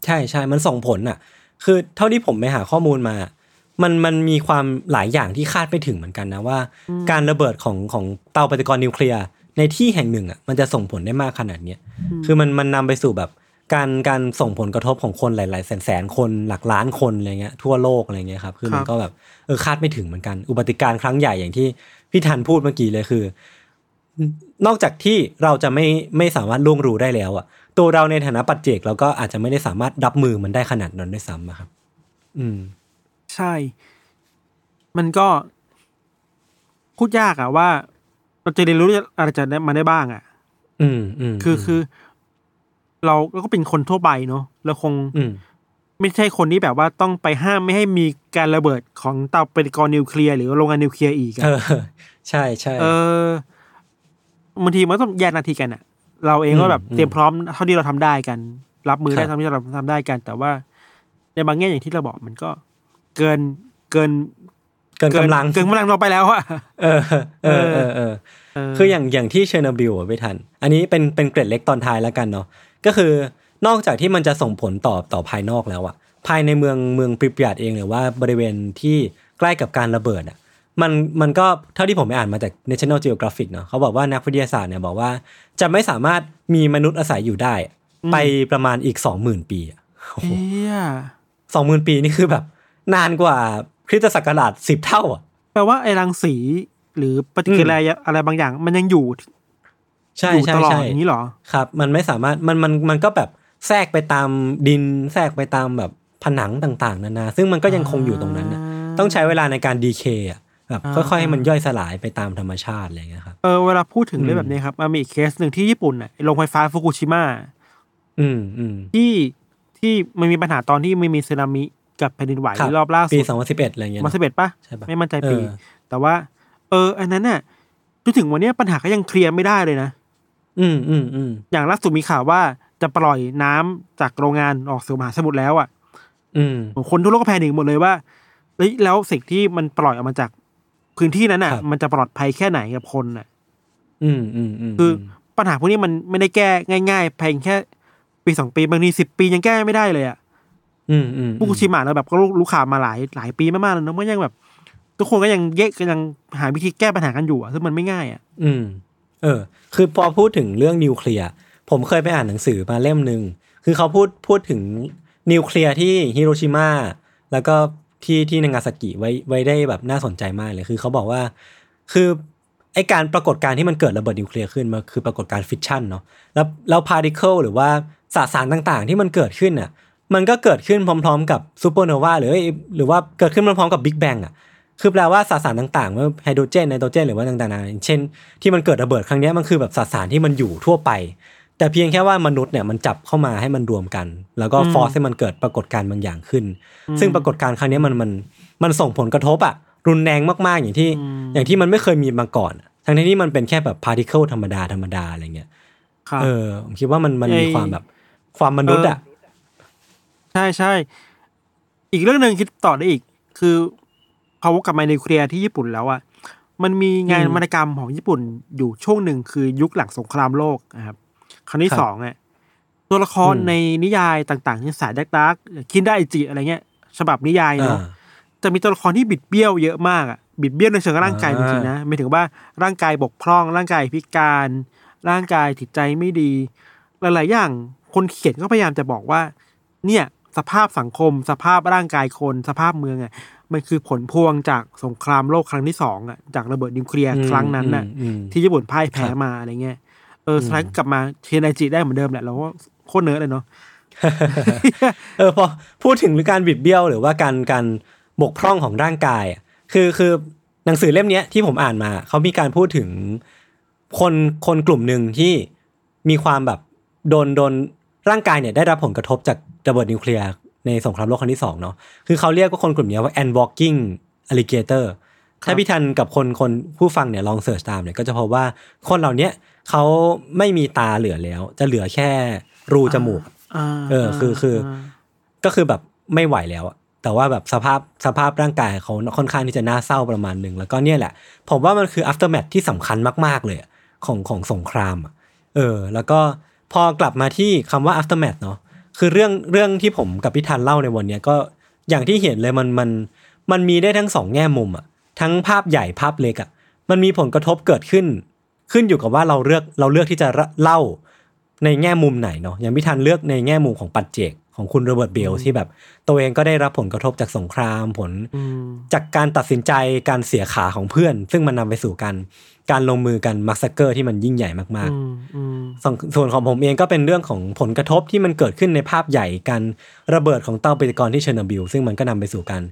ใช่ใช่มันส่งผลอะ คือเท่าที่ผมไปหาข้อมูลมา มันมันมีความหลายอย่างที่คาดไม่ถึงเหมือนกันนะว่า การระเบิดของของเตาปฏิกรณ์นิวเคลียร์ในที่แห่งหนึ่งอะมันจะส่งผลได้มากขนาดเนี้ยคือมันมันนำไปสู่แบบ การการส่งผลกระทบของคนหลาย ๆ แสนแสนคนหลักล้านคนอะไรเงี้ยทั่วโลกอะไรเงี้ยครับคือมันก็แบบเออคาดไม่ถึงเหมือนกัน อุบัติการณ์ครั้งใหญ่อย่างที่พี่ทันพูดเมื่อกี้เลยคือ นอกจากที่เราจะไม่ไม่สามารถล่วงรู้ได้แล้วอะ ตัวเราในฐานะปัจเจกเราก็อาจจะไม่ได้สามารถรับมือมันได้ขนาดนั้นด้วยซ้ำอะครับ อืม ใช่ มันก็พูดยากอะว่า เราจะเรียนรู้อะไรจะได้มาได้บ้างอะอืมอืมคือคือเรา เราก็เป็นคนทั่วไปเนาะเราคงอืมไม่ใช่คนที่แบบว่าต้องไปห้ามไม่ให้มีการระเบิดของเตาปฏิกรณ์นิวเคลียร์หรือโรงงานนิวเคลียร์อีกอะเออใช่ใช่เออบางทีมันต้องแยกหนาทีกันอะเราเองก็แบบอืมเตรียมพร้อมเท่าที่เราทำได้กัน รับมือได้ครับเท่าที่เราทำได้กัน แต่ว่า ในบางแง่อย่างที่เราบอกมันก็เกินเกิน เกินกำลังเกินกำลังเราไปแล้วอะเออเออเออเออเออคืออย่างอย่างที่เชอร์โนบิลอะพี่ทัน อันนี้เป็นเป็นเกร็ดเล็กตอนท้ายแล้วกันเนาะ ก็คือนอกจากที่มันจะส่งผลต่อต่อภายนอกแล้วอะภายในเมืองเมืองปรีเปียตเองหรือว่าบริเวณที่ใกล้กับการระเบิดอะมันมันก็เท่าที่ผมไปอ่านมาจาก National Geographic เนาะเขาบอกว่านักวิทยาศาสตร์เนี่ยบอกว่า จะไม่สามารถมีมนุษย์อาศัยอยู่ได้ ไปประมาณอีกสองหมื่นปีอะเฮียสองหมื่นปีนี่คือแบบ นานกว่าคริสตศักราชสิบเท่าอะแปลว่าไอ้รังสีหรือปฏิกิริยาอะไรบางอย่าง มันยังอยู่ใช่ อยู่ใช่ตลอดใช่อย่างนี้เหรอครับ มันไม่สามารถมันมันมันก็แบบแทรกไปตามดินแทรกไปตามแบบผนังต่างๆนานาซึ่งมันก็ยังคงอยู่ตรงนั้นน่ะอ่าต้องใช้เวลาในการดีเคอะแบบอ่าค่อยๆให้มันย่อยสลายไปตามธรรมชาติอะไรอย่างเงี้ยครับเออเวลาพูดถึงเรื่องอืมแบบนี้ครับมันมีอีกเคสหนึ่งที่ญี่ปุ่นอะไอ้โรงไฟฟ้าฟุกุชิมะอืมอืมที่ที่มันมีปัญหาตอนที่มันมีสึนามิกับแผ่นดินไหวครับรอบล่าสุปีดสองพันสิบเอ็ดอะไรเงี้ยมาเนอะสิบเอ็ดปะใช่ปะไม่มั่นใจปีเออแต่ว่า เออ อันนั้นน่ะจนถึงวันเนี้ยปัญหาก็ยังเคลียร์ไม่ได้เลยนะ อืมอืมอืมอย่างล่าสุดมีข่าวว่าจะปล่อยน้ำจากโรงงานออกสู่มหาสมุทรแล้วอะ อืมคนทั่วโลกก็แพนิคหมดเลยว่าเฮ้ยแล้วสิ่งที่มันปล่อยออกมาจากพื้นที่นั้นน่ะครับมันจะปลอดภัยแค่ไหนกับคนน่ะ อืมอืมอืมคือปัญหาพวกนี้มันไม่ได้แก้ง่ายๆเพียงแค่ปีสองปีบางทีสิบปียังแก้ไม่ได้เลยอะ อืมอืมฟุกุชิมะเราแบบก็รู้รู้ข่าวมาหลายหลายปีมากๆแล้วเนอะมันยังแบบ ทุกคนก็ยังแยกกันยังหาวิธีแก้ปัญหากันอยู่อะซึ่งมันไม่ง่ายอะ อืม เออ คือพอพูดถึงเรื่องนิวเคลียร์ผมเคยไปอ่านหนังสือมาเล่มหนึ่งคือเขาพูดพูดถึงนิวเคลียร์ที่ฮิโรชิมาแล้วก็ที่ที่นางาซากิไว้ไว้ได้แบบน่าสนใจมากเลยคือเขาบอกว่าคือไอการปรากฏการณ์ที่มันเกิดระเบิดนิวเคลียร์ขึ้นมันคือปรากฏการณ์ฟิชชันเนาะแล้วแล้ว particle หรือว่าสสารต่างๆ ที่มันเกิดขึ้นอะมันก็เกิดขึ้นพร้อม ๆ กับซูเปอร์โนวาหรือหรือว่าเกิดขึ้นพร้อมๆกับบิ๊กแบงอะ คือแปลว่าสสารต่างๆว่าไฮโดรเจนไนโตรเจนหรือว่าต่างๆนานาอย่างเช่น ที่มันเกิดระเบิดครั้งเนี้ยมันคือแบบสสารที่มันอยู่ทั่วไป แต่เพียงแค่ว่ามนุษย์เนี่ยมันจับเข้ามาให้มันรวมกัน แล้วก็อืมฟอร์สให้มันเกิดปรากฏการณ์บางอย่างขึ้น ซึ่งปรากฏการณ์ครั้งเนี้ยมันมันมันส่งผลกระทบอะรุนแรงมากๆอย่างที่อย่างที่มันไม่เคยมีมาก่อนอะทั้งที่มันเป็นแค่แบบพาร์ติเคิลธรรมดาธรรมดาอะไรเงี้ยครับเออผมคิดว่ามันมันมีไอ้ความแบบความมนุษย์อะใช่ใช่อีกเรื่องหนึ่งคิดต่อได้อีก คือพ อวกกลับมาในเคลียร์ที่ญี่ปุ่นแล้วอะมันมีงานวรรณกรรมของญี่ปุ่นอยู่ช่วงหนึ่งคือยุคหลังสงครามโลกนะครับครั้งที่สองอะโดตัวละครอืมในนิยายต่างๆที่สายดักดักคินได้ไอจิอะไรเงี้ย ฉบับนิยายเนาะอ่าจะมีตัวละครที่บิดเบี้ยวเยอะมากอะบิดเบี้ยวในเชิงร่างกายจอ่าริงๆนะไม่ถึงว่าร่างกายบกพร่อง ร่างกายพิการ ร่างกายจิตใจไม่ดี หลายๆอย่างคนเขียนก็พยายามจะบอกว่า เนี่ยสภาพสังคม สภาพร่างกายคน สภาพเมืองอะ มันคือผลพวงจากสงครามโลกครั้งที่สองอะจากระเบิดนิวเคลียร์ครั้งนั้นน่ะอืมที่ญี่ปุ่นพ่ายแพ้ครับมาอะไรเงี้ยเออสุดท้ายกลับมาเทนไอจิได้เหมือนเดิมแหละแล้วก็โคตรเนิร์ดเลยเนาะเออพอพูดถึงการบิดเบี้ยวหรือว่าการการบกพร่องของร่างกายอะคือคือหนังสือเล่มเนี้ยที่ผมอ่านมาเขามีการพูดถึงคนคนกลุ่มหนึ่งที่มีความแบบโดนโดนร่างกายเนี่ยได้รับผลกระทบจากระเบิดนิวเคลียร์ ในสงครามโลกครั้งที่สองเนาะคือเขาเรียกว่าคนกลุ่มเนี้ยว่า and walking alligator ถ้าพี่ทันกับคนคนผู้ฟังเนี่ยลองเสิร์ชตามเนี่ยก็จะพบว่าคนเหล่าเนี้ยเขาไม่มีตาเหลือแล้ว จะเหลือแค่รูจมูกเออคือคือก็คือแบบไม่ไหวแล้วอะแต่ว่าแบบสภาพสภาพร่างกายเขาค่อนข้างที่จะน่าเศร้าประมาณหนึ่งแล้วก็เนี่ยแหละ ผมว่ามันคือ aftermath ที่สำคัญมาก ๆ เลยอะของของสงครามอะเออ แล้วก็พอกลับมาที่คำว่า aftermath เนาะ คือเรื่องเรื่องที่ผมกับพี่ธันเล่าในวันเนี้ยก็อย่างที่เห็นเลยมันมันมันมีได้ทั้งสองแง่มุมอะทั้งภาพใหญ่ภาพเล็กอะมันมีผลกระทบเกิดขึ้น ขึ้นอยู่กับว่าเราเลือกเราเลือกที่จะเล่าในแง่มุมไหนเนาะอย่างพี่ทันเลือกในแง่มุมของปัจเจก ของคุณโรเบิร์ตเบลที่แบบ ตัวเองก็ได้รับผลกระทบจากสงครามผลอืมจากการตัดสินใจการเสียขาของเพื่อน ซึ่งมันนำไปสู่การการลงมือกัน massacre ที่มันยิ่งใหญ่มากอืมอืมๆส่วนส่วนของผมเองก็เป็นเรื่องของผลกระทบที่มันเกิดขึ้นในภาพใหญ่การระเบิดของเตาปฏิกรณ์ที่เชอร์โนบิลซึ่งมันก็นำไปสู่การ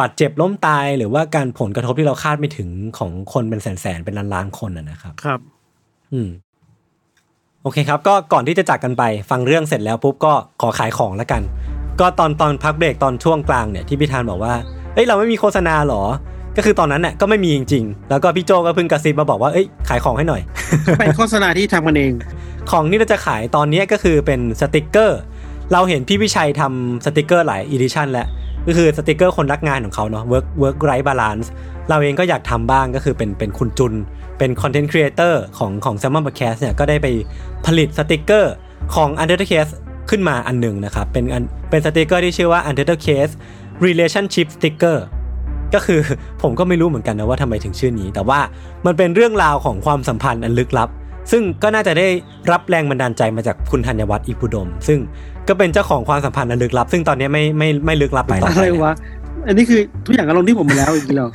บาดเจ็บล้มตายหรือว่าการผลกระทบที่เราคาดไม่ถึงของคนเป็นแสนๆเป็นล้านๆคนนะนะครับ ครับ อืม โอเคครับก็ก่อนที่จะจากกันไปฟังเรื่องเสร็จแล้วปุ๊บก็ขอขายของแล้วกัน ก็ตอนตอนพักเบรกตอนช่วงกลางเนี่ยที่พี่ธานบอกว่าเอ้ยเราไม่มีโฆษณาหรอ ก็คือตอนนั้นเนี่ยก็ไม่มีจริงๆ แล้วก็พี่โจก็เพิ่งกระซิบมาบอกว่าเอ้ยขายของให้หน่อยเป็นโฆษณาที่ทำกันเอง ของที่เราจะขายตอนนี้ก็คือเป็นสติกเกอร์ เราเห็นพี่วิชัยทำสติกเกอร์หลาย edition แล้วก็คือสติกเกอร์คนรักงานของเขาเนาะ work work life balance เราเองก็อยากทำบ้างก็คือเป็นเป็นคุณจุน เป็น content creator ของของ Salmon Podcast เนี่ยก็ได้ไปผลิตสติกเกอร์ของ u n d e r t a Case ขึ้นมาอันหนึ่งนะครับ เป็นอันเป็นสติกเกอร์ที่ชื่อว่า u n d e r t a Case Relationship Sticker ก็คือผมก็ไม่รู้เหมือนกันนะว่าทำไมถึงชื่อนี้ แต่ว่ามันเป็นเรื่องราวของความสัมพันธ์อันลึกลับ ซึ่งก็น่าจะได้รับแรงบันดาลใจมาจากคุณธัญวัฒน์อิพภูดม ซึ่งก็เป็นเจ้าของความสัมพันธ์อันลึกลับ ซึ่งตอนนี้ไม่ไม่ไม่ลึกลับไปต่ออะไปไรวะอันนี้คือทุกอย่างก็ลงที่ผมมาแล้วอีกแล้ว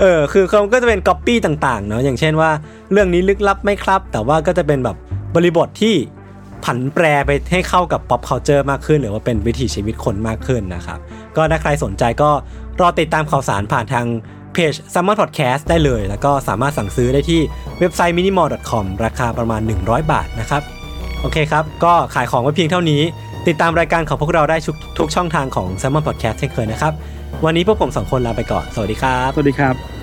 เออคือเขาก็จะเป็นก๊อปปี้ต่างๆเนาะอย่างเช่นว่า เรื่องนี้ลึกลับไหม่ครับ แต่ว่าก็จะเป็นแบบบริบทที่ผันแปรไปให้เข้ากับ pop culture มากขึ้น หรือว่าเป็นวิถีชีวิตคนมากขึ้นนะครับ ก็ถ้าใครสนใจก็รอติดตามข่าวสารผ่านทางเพจ Summer Podcast ได้เลย แล้วก็สามารถสั่งซื้อได้ที่เว็บไซต์ minimal.com ราคาประมาณ 100 บาทนะครับ โอเคครับ ก็ขายของไว้เพียงเท่านี้ ติดตามรายการของพวกเราได้ทุกช่องทางของ s ซ m m o n Podcast เช่นเคยนะครับ วันนี้พวกผมสองคนลาไปก่อน สวัสดีครับ สวัสดีครับ